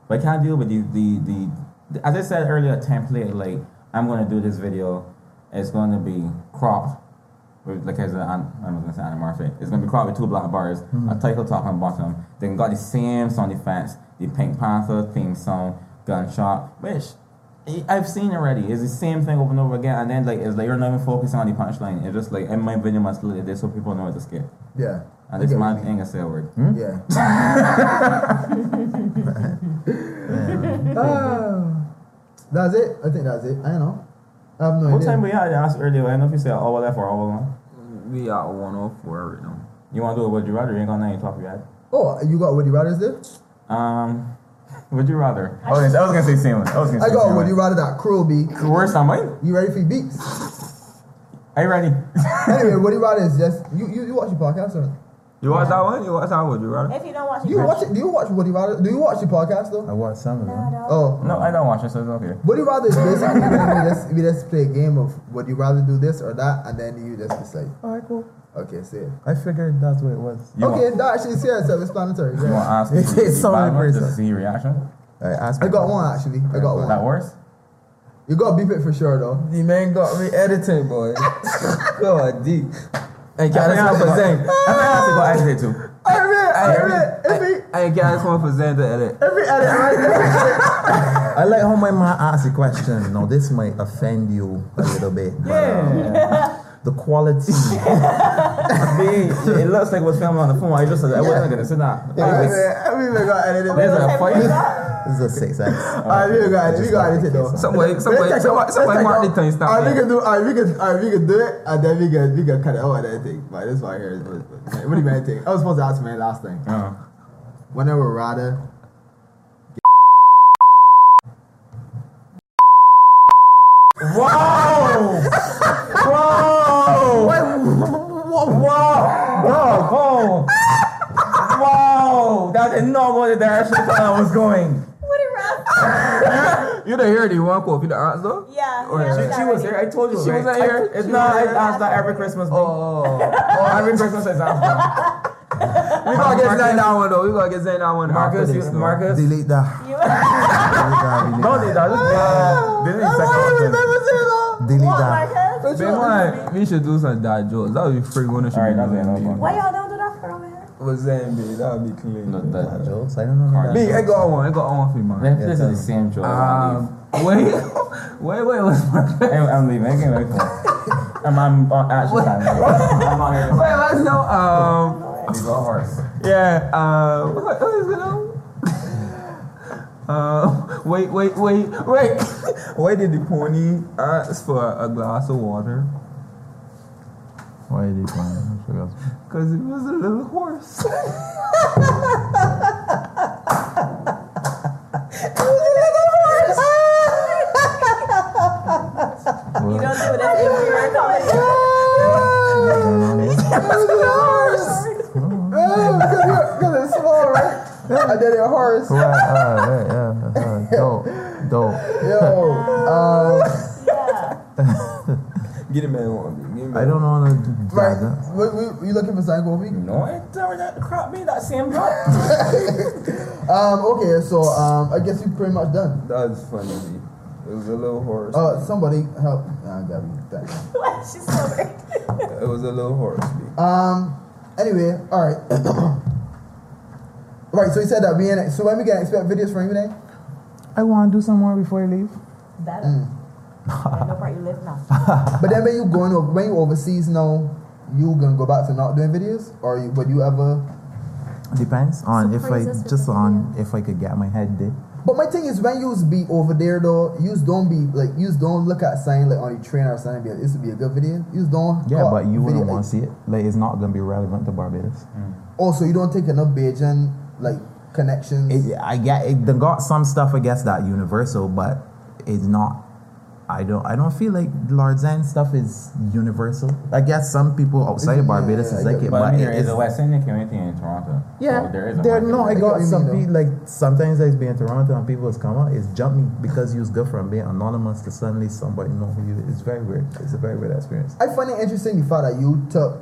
But I can't deal with the, the the the as I said earlier, template like I'm gonna do this video. It's going to be cropped. With, like as a, I'm I'm gonna say anamorphic. It's gonna be cropped with two black bars, a title top and bottom. Then got the same sound effects, the Pink Panther theme song, gunshot, which I- I've seen already. It's the same thing over and over again, and then like it's like you're not even focusing on the punchline. It's just like in my video must look like this so people know it's a skit.
yeah.
And
I
this
get what
man ain't gonna say a word.
Yeah. Ah, (laughs) (laughs) that's it. I think that's it. I don't know. I have no
What
idea.
time we had? I asked earlier. I don't know if you said hour left or hour one.
We are 104 right now.
You want to do it? Would you rather? You ain't got nothing top of your head.
Oh, you got Would You Rather there?
Um, (laughs) would you rather? I was, gonna, I was gonna say seamless. I was gonna Say
I
say
got
seamless.
Would You Rather that cruel B.
Worst time, mate.
You ready for your beats?
Are you ready?
anyway, (laughs) Would You Rather is just you. You, you watch your podcast or
You watch that one? You watch that one? Would you rather?
If you don't watch
do you watch it? Do you watch Would You Rather? Do you watch the podcast though?
I watched some of
Nah,
them.
dog.
Oh,
no, I don't watch it, so it's okay.
Would you rather is basically when we just, we just play a game of would you rather do this or that, and then you just decide.
All right, cool.
Okay, say it.
I figured that's what it was.
You
okay,
Want,
that actually is here, self-explanatory.
you want to
Yeah.
ask? (laughs)
It's-
me
it's so
bad one,
many
Just to see your reaction.
I asked.
I got one actually. I got one.
That
one.
worse?
You got to beep it for sure though.
The man got me editing, boy. (laughs) God, D. Hey,
I
I
think
for
I
Zenn?
think I edit it too.
I I read, every,
Hey, can I for Zenn to edit?
every edit, right? (laughs)
I like how my man asked the question. Now this might offend you a little bit. But, um, the quality. (laughs) (laughs)
I mean, it looks like it was filmed on the phone. I just said I wasn't gonna say that.
every, every man got edited.
There's a fight.
This is a six X.
Alright, we got it. We got it though.
Somebody, somebody, somebody, somebody mark the time stamp.
Alright, we can do. Alright, we can. Alright, we can do it, and then we can we can cut it out and everything. But this one here is what, what, what do you mean think? I was supposed to ask my last thing.
Uh,
When I would rather.
Whoa! Whoa! Whoa! Whoa! Whoa! That did not go the direction I was going.
What a rough.
You didn't hear the one copy the answer?
Yeah.
Oh,
yeah,
she-
yeah,
She was
already.
here. I told you.
She
right?
wasn't here?
It's
She
not. I
wasn't
asked that every Christmas. Day.
Oh,
Oh, every Christmas is after. (laughs)
we gotta get Zayn that one though. We gotta get Zayn that one
Marcus,
after
you,
this. though.
Marcus.
Delete that. (laughs)
You-
Delete that. Delete
No,
that.
they just uh, this is the second option.
Delete that.
Man, we should do some dad jokes. That would be free one.
Alright, that's enough.
Why y'all don't do that for me?
What's Zayn, babe? That would be clean.
No, that-
That jokes. I don't know. That.
Big, I got one. I got one for you, man.
This is the same joke.
Um, (laughs) wait, wait, wait. What's Marcus? Wait,
leaving. I'm leaving. I can't wait. (laughs) I'm, I'm on actually time. (laughs) I'm on here.
let's know. Um,
He's a horse.
yeah. Um, what, what is it now? Uh, wait, wait, wait, wait. Why did the pony ask for a glass of water?
Why did he plan?
Because it was a little horse. (laughs) (laughs)
You don't do this if you're coming.
Because it's small, right? and then a horse.
Right, uh, yeah, yeah, uh, dope, dope.
Yo, (laughs) um,
Get him man one. Get him
I don't know the
right.
dragon.
We, we, you looking for something, Kobe?
No, it's never that crap me that same (laughs) joke.
Um, okay, so um, I guess you pretty much done.
That's funny. B. It was a little horse.
Uh, somebody help. Nah, I got me. Thanks. (laughs)
What? She's so (laughs)
it was a little horse. B.
Um. Anyway, all right. (coughs) right. So you said that we in. So when we can expect videos from you then?
I want to do some more before you leave.
Better. I know where you live now. (laughs)
But then when you going over, when you overseas now, you gonna go back to not doing videos, or you, would you ever?
Depends on if I just
the
on if I could get my head there.
But my thing is when you be over there though, you don't be like you don't look at sign like on the train or something. Be like, this would be a good video. You don't.
Yeah, but you wouldn't want to see it. Like it's not gonna be relevant to Barbados. Mm.
Also, you don't take enough Bajan like connections.
It, I get it. They got some stuff I guess that universal, but it's not. I don't. I don't feel like Lord Zenn stuff is universal. I guess some people outside of
Yeah,
Barbados is like
get
it,
But
but
I mean,
it
there is
is.
a West Indian community in Toronto.
Yeah,
So there is a
there. No, I
I
got some people like sometimes I be in Toronto and people is come out, it's jump me because you's good from being anonymous to suddenly somebody know who you. It's very weird. It's a very weird experience.
I find it interesting the fact that you took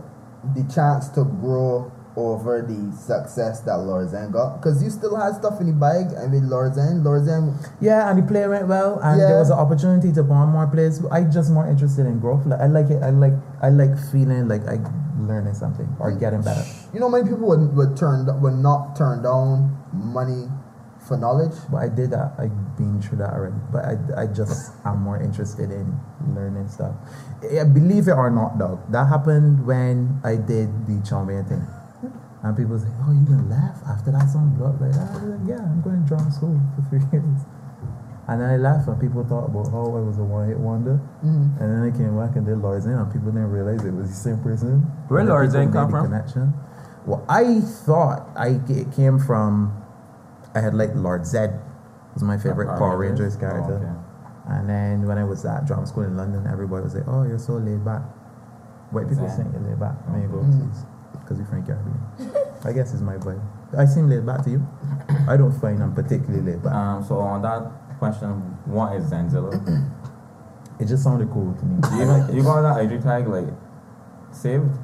the chance to grow over the success that Lord Zenn got because you still had stuff in the bag. I mean, Lord Zenn, Lorzen,
Yeah, and the play went well, and
Yeah.
there was an opportunity to bond more players. I just more interested in growth. Like I like it. I like I like feeling like I learning something or getting better.
you know, many people would, would turn would not turn down money for knowledge.
But I did that. I've been through that already. But I, I just am more interested in learning stuff. Yeah, believe it or not, dog. That happened when I did the Chombian thing. And people say, "Oh, you gonna laugh after that song blew up like that?" I was like, "Yeah, I'm going to drama school for three (laughs) years." And then I laughed, and people thought about how I was a one-hit wonder.
Mhm.
And then I came back and did Lord Zenn, and people didn't realize it was the same person.
Where Lord
made
come from?
Connection. Well, I thought I it came from. I had like Lord Zed was my favorite Power Rangers character.
Oh, okay.
And then when I was at drama school in London, everybody was like, "Oh, you're so laid back." White people saying you're laid back you go
Mhm.
Because you're from Caribbean. I guess it's my vibe. I seem laid back to you. I don't find I'm particularly laid back.
Um, so on that question, what is Zenzilla? (clears throat)
it just sounded cool to me.
you, got, you got that IG tag like saved?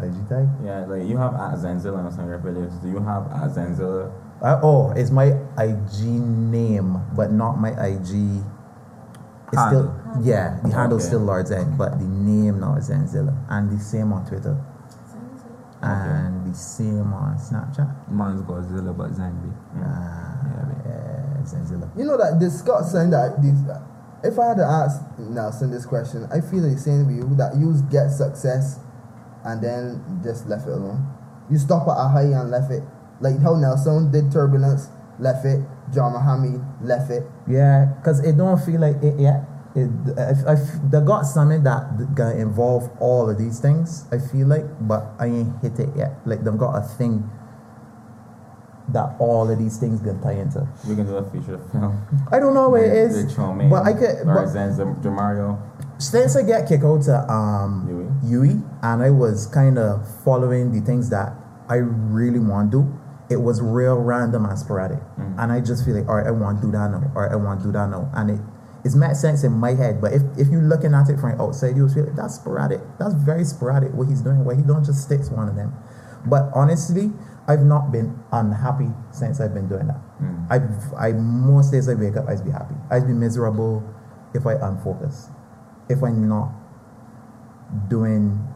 IG tag.
Yeah, like you have at Zenzilla on some of your videos. Do you have at Zenzilla?
Uh, oh, it's my IG name, but not my IG. It's still yeah, the handle's
Okay.
still Lord Zenn, but the name now is Zenzilla, and the same on Twitter, and the same on Snapchat.
Man's Godzilla, but Zambi.
Ah, yeah, Zenzilla.
You know that this Scott saying that this, if I had to ask Nelson this question, I feel the same with you that you get success and then just left it alone. You stop at a high and left it. Like how Nelson did turbulence, left it. John Muhammad left it.
Yeah, because it don't feel like it yet. It, I, I, they got something that gonna involve all of these things. I feel like, but I ain't hit it yet. Like them got a thing that all of these things gonna tie into.
We can do a feature film.
I don't know what it is,
The
is, but I could. But
Zam- Jamario.
since I get kicked out to um UWI, and I was kind of following the things that I really want to do, it was real random and sporadic. And I just feel like, all right, I want to do that now, all right, I want to do that now. And it it's made sense in my head, but if, if you're looking at it from oh, outside, you'll feel like that's sporadic. That's very sporadic what he's doing, where he don't just sticks one of them. But honestly, I've not been unhappy since I've been doing that. Hmm. I've I most days I wake up, I'd be happy. I'd be miserable if I unfocus. If I'm not doing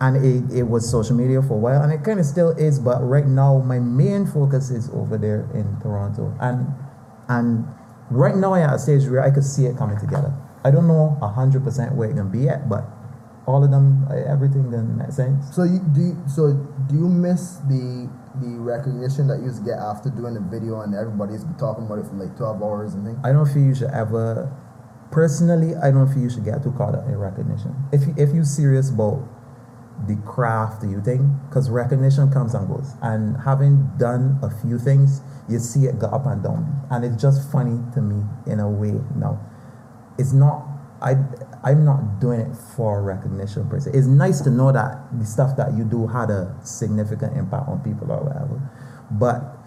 and it, it was social media for a while and it kind of still is but right now my main focus is over there in toronto and and right now i'm at a stage where i could see it coming together. I don't know 100% where it's going to be at but all of them everything then makes sense.
So you do you, so do you miss the the recognition that you used to get after doing the video and everybody's been talking about it for like twelve hours and things?
i don't feel you should ever personally i don't feel you should get too caught up in recognition. If, you, if you're serious about the craft do you think because recognition comes and goes. And having done a few things you see it go up and down. And it's just funny to me in a way now it's not i i'm not doing it for recognition per se. It's nice to know that the stuff that you do had a significant impact on people or whatever. But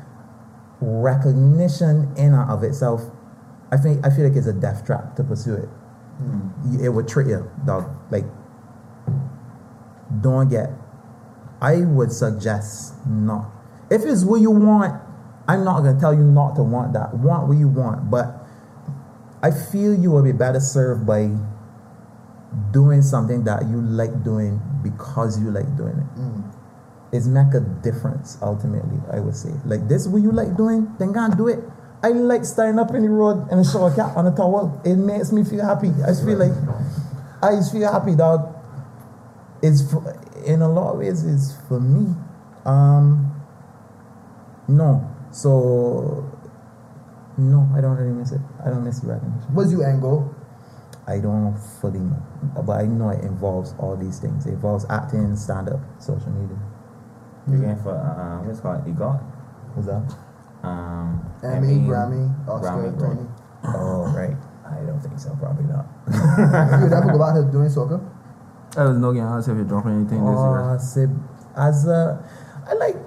recognition in and of itself i think i feel like it's a death trap to pursue it. You- it would trick you dog. Like don't get i would suggest not. If it's what you want i'm not going to tell you not to want that want what you want but i feel you will be better served by doing something that you like doing because you like doing it. It's make a difference ultimately i would say. Like this what you like doing then go and do it. I like standing up in the road in a shower cap on a towel it makes me feel happy. I just feel like i just feel happy dog. It's for, in a lot of ways it's for me. Um no so no i don't really miss it i don't miss the recognition
What's your end goal?
i don't fully know but i know it involves all these things it involves acting stand-up social media
You're going for, uh, what's it called? EGOT?
what's that
Um,
Emmy, Grammy, Oscar,
Grammy.
Tony.
oh right i don't think so probably not (laughs)
you would ever go back to doing soccer?
I was not gonna ask if you're dropping anything this year.
Uh, say, as a, I like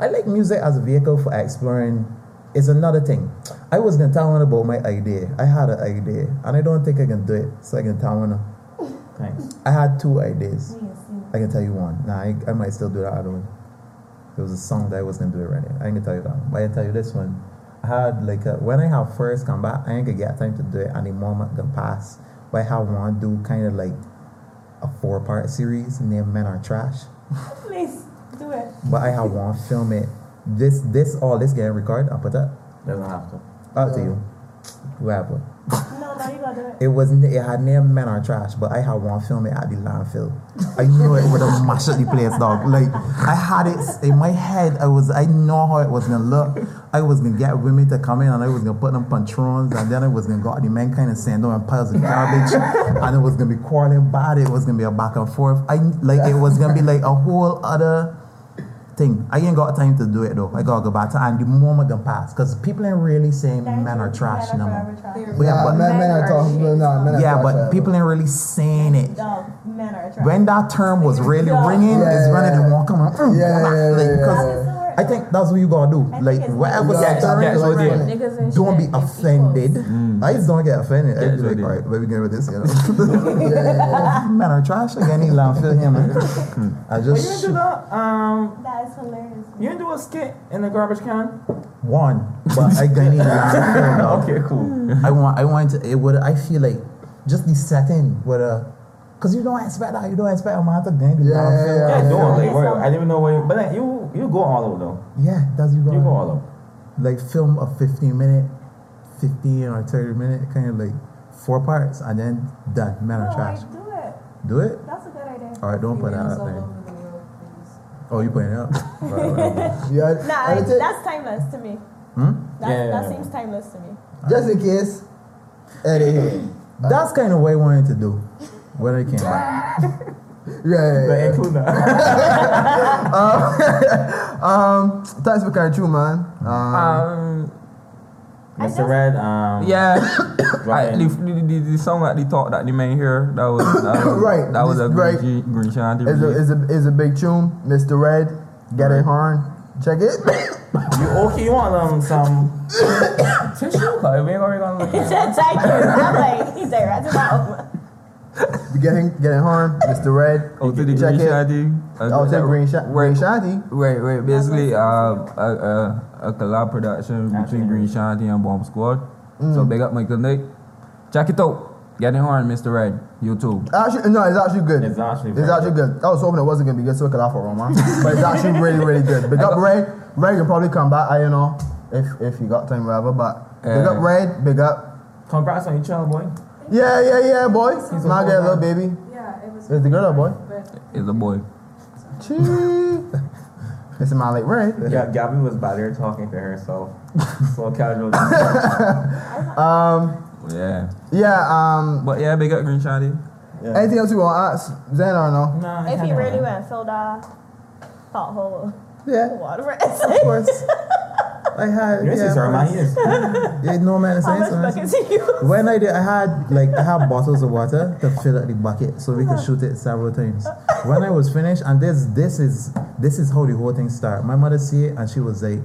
I like music as a vehicle for exploring. It's another thing. I was gonna tell one about my idea. I had an idea, and I don't think I can do it. So I can tell one.
Thanks.
I had two ideas. I can tell you one. Nah, I, I might still do that other one. There was a song that I was gonna do it right now. I ain't gonna tell you that. one, But I can tell you this one. I had like a, when I have first come back, I ain't gonna get time to do it, and the moment gonna pass. But I have one do kind of like a four part series named Men Are Trash.
Please do it.
But I have one film it. This this all this getting recorded. I'll put that
Doesn't have to.
up to you. Whoever.
No, no, you gotta do it.
It was it had named Men Are Trash, but I had one film it at the landfill. I knew it would have mashed up the place, dog. Like I had it in my head. I was I know how it was gonna look. I was gonna get women to come in and I was gonna put them patrons and then I was gonna go out the men kind of send them and piles of garbage and it was gonna be quarreling bad. It was gonna be a back and forth. I like it was gonna be like a whole other thing. I ain't got time to do it though. I gotta go back to and the moment gonna pass because people ain't really saying
Thank
men are trash
Men
no
are
more.
forever trash.
But yeah,
Nah,
but-
men, men are talking.
Men
Nah, men are
Yeah,
trash,
but
uh,
people ain't really saying it.
No, men are trash.
When that term was really
Yeah.
ringing,
Yeah,
it's running
yeah.
and won't come on. Mm,
Yeah,
like,
yeah, yeah,
because
yeah.
That's the word.
I think that's what you gotta do.
I
Like whatever
like-
Yeah,
stirring,
that's
what
like
it is.
funny.
Don't be offended.
equals.
I just don't get offended.
Yeah,
I'd be
so
like,
it
all
is.
right, where we going with this? You know?
Yeah, yeah, yeah.
Men are trash again. He landfill him. man. I
But you didn't do the, um,
That is hilarious.
you didn't do a skit in the garbage can?
one, but I gonna need landfill. dog.
Okay, cool.
I want. I want to. It would. I feel like just the setting with a. Cause you don't expect that. You don't expect a man to gain the
Yeah,
landfill.
yeah,
Yeah,
yeah.
do it. Like,
Yeah.
where, I didn't even know where you, but then you, you go all over though.
Yeah, that's you go.
You go all over.
like film a 15 minute 15 or 30 minute kind of like four parts and then done men
No,
are trash
like, do it.
do it
That's a good idea.
all right don't put that up there oh you putting it up (laughs) All right, whatever.
Yeah,
Nah, I, that's timeless to me.
hmm?
That,
Yeah.
that seems timeless to me.
Just in case. Eddie.
That's kind of what I wanted to do when I came back. (laughs)
Yeah, yeah,
But
yeah.
include that. (laughs) (laughs)
Um, thanks for coming through, man. Um,
Um,
Mr. Red, um,
yeah,
go (coughs) (coughs)
I, the, the, the, the song that they thought that they made here, that was, that (coughs) was
Right,
That was a
this-
green,
right.
G- green shanty.
it's, a, it's, a, it's a big tune. Mr. Red, get it horn. Check it.
You okay? You want um some tissue? Cause we ain't already gonna look
He
at
said, thank you. I'm like, he's there right now.
Getting, getting horn. Mr. Red.
Oh, to the
check
green
it.
shanty. Uh,
Oh, to green, sha- green
Right, right, right. Basically, uh, a, a, a collab production between Green Shanty and Bomb Squad. So
Mm.
big up Michael Nick. Check it out. Getting horn, Mr. Red. YouTube.
Actually, no, it's actually good.
It's actually
It's actually good. I was hoping it wasn't gonna be good, so we could laugh at Roman. but it's actually really, really good. Big up Red. Red can probably come back. I don't know if if you got time, whatever. But big
Uh,
up Red. Big up.
Congrats on your child, boy.
Yeah, yeah, yeah, boy.
He's a
Now a little baby.
Yeah, it was.
Is the girl or boy?
It's a boy.
Chee. (laughs) It's my like Red.
Yeah, Gabby was by there talking to herself. so (laughs) casual. (laughs)
Um.
Yeah.
Yeah. Um.
But yeah, big up Green Shanty.
Anything else you want to ask, Zenn or no?
Nah,
If he really
right.
went filled a pothole
Yeah,
water for
of course. I had.
Yes,
yeah,
yes, sir,
of
man, (laughs)
Yeah, no man is
How much
something.
buckets he used? (laughs)
When I did, I had like I had bottles of water to fill up the bucket so we could uh-huh. shoot it several times. (laughs) When I was finished, and this this is this is how the whole thing started. My mother see it and she was like,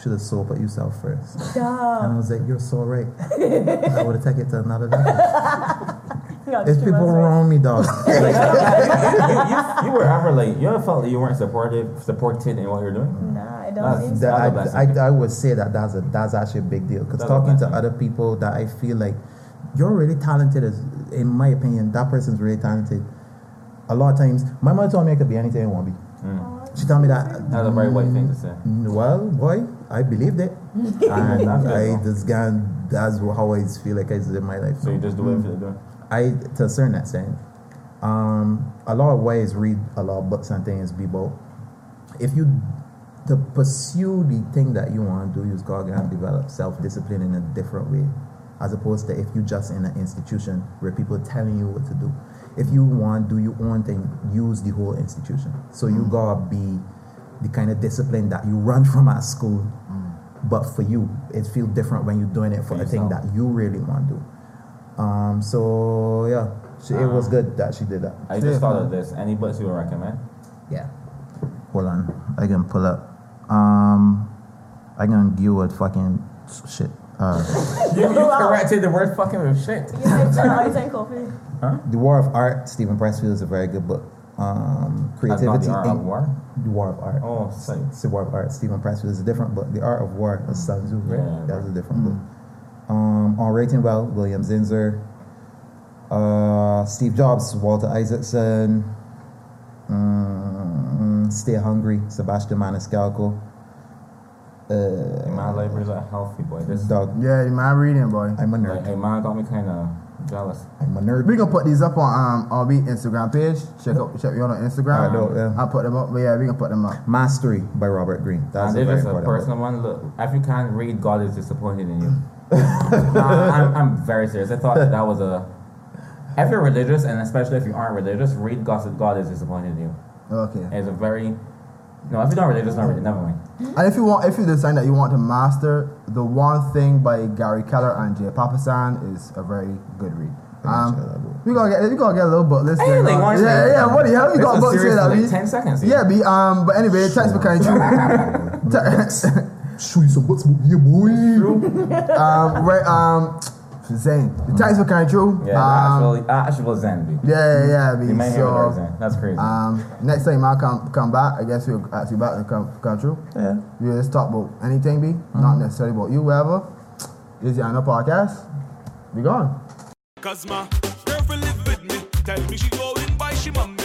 "Should have soap it yourself first. And I was like, "You're so right. I would have taken it to another doctor." It's people around me, dog. (laughs)
you, (laughs) you, you were ever like you ever felt that you weren't supportive supported in what you're doing?
Nah, I don't
That's-
think so.
that
That's a
I. I, I would say that that's a that's actually a big deal because talking to other people that I feel like you're really talented is in my opinion that person's really talented. A lot of times, my mother told me I could be anything I want to be. She told me that.
That's a very white thing to say.
Mm, Well, boy, I believed it, (laughs) and
That's good,
I
though.
just got that's how I feel like I live my life.
So you just do whatever you're doing.
I to a certain extent. Um, a lot of ways read a lot of books and things, people. If you to pursue the thing that you want to do, you've got to develop self discipline in a different way, as opposed to if you just in an institution where people are telling you what to do. If you want do your own thing, use the whole institution. So you gotta be the kind of discipline that you run from at school, but for you, it feels different when you're doing it for
For
a thing that you really want to do. Um, so yeah, she, it was
Um,
good that she did that.
I just thought of this. Any books you would recommend?
Yeah. Hold on, I can pull up. Um, I can give you a fucking shit. Uh, (laughs)
You, you (laughs) corrected the word fucking with shit.
You said Charlie's and coffee.
the War of Art, Steven Pressfield is a very good book. Um,
That's not
Creativity,
the art of war.
The War of Art.
Oh, sorry.
It's the War of Art. Steven Pressfield is a different book. The Art of War is Sun Tzu, right?
Yeah,
That's a
right.
different book. Um, on Writing Well, William Zinsser. Uh, Steve Jobs, Walter Isaacson. Mm, Stay Hungry, Sebastian Maniscalco. Uh,
My library's a healthy boy. This
dog,
Yeah, man, reading, boy.
I'm a
like,
nerd.
hey, man got me kind of jealous.
I'm a nerd.
We gonna put these up on um our Instagram page. Check out check me out on Instagram.
Alright, dope, yeah.
I'll put them up. But yeah, we can put them up.
Mastery by Robert Greene. That's
and
a very
just a
important book.
personal one. Look, if you can't read, God is disappointed in you. (laughs) Nah, I'm, I'm very serious. I thought that, that was a. If you're religious, and especially if you aren't religious, read God, God is disappointed in you.
Okay.
It's a very. No, if you're not religious, not really. Never mind.
And if you want, if you decide that you want to master, the one thing by Gary Keller and Jay Papasan is a very good read. Um, we gonna get we gonna get a little book list.
Hey, like, is
yeah, yeah. What the hell you
It's
got
a
books here that
like
we?
10 seconds.
Yeah, be um. But anyway, thanks for through.
Show you some books, yeah, boy. (laughs)
um, right, um, Zane. Thanks for coming through.
Yeah,
um,
the actual, actual Zenn. Be.
yeah, yeah,
You
be
may hear
so.
so, Zenn. That's crazy.
Um, next time I come come back, I guess we'll ask you back and come come through.
Yeah.
Yeah, let's talk about anything, B. Not necessarily about you, whatever. This is the Anna podcast. Be gone.
Cause my girlfriend live with me. Tell me she going by she mommy. And she going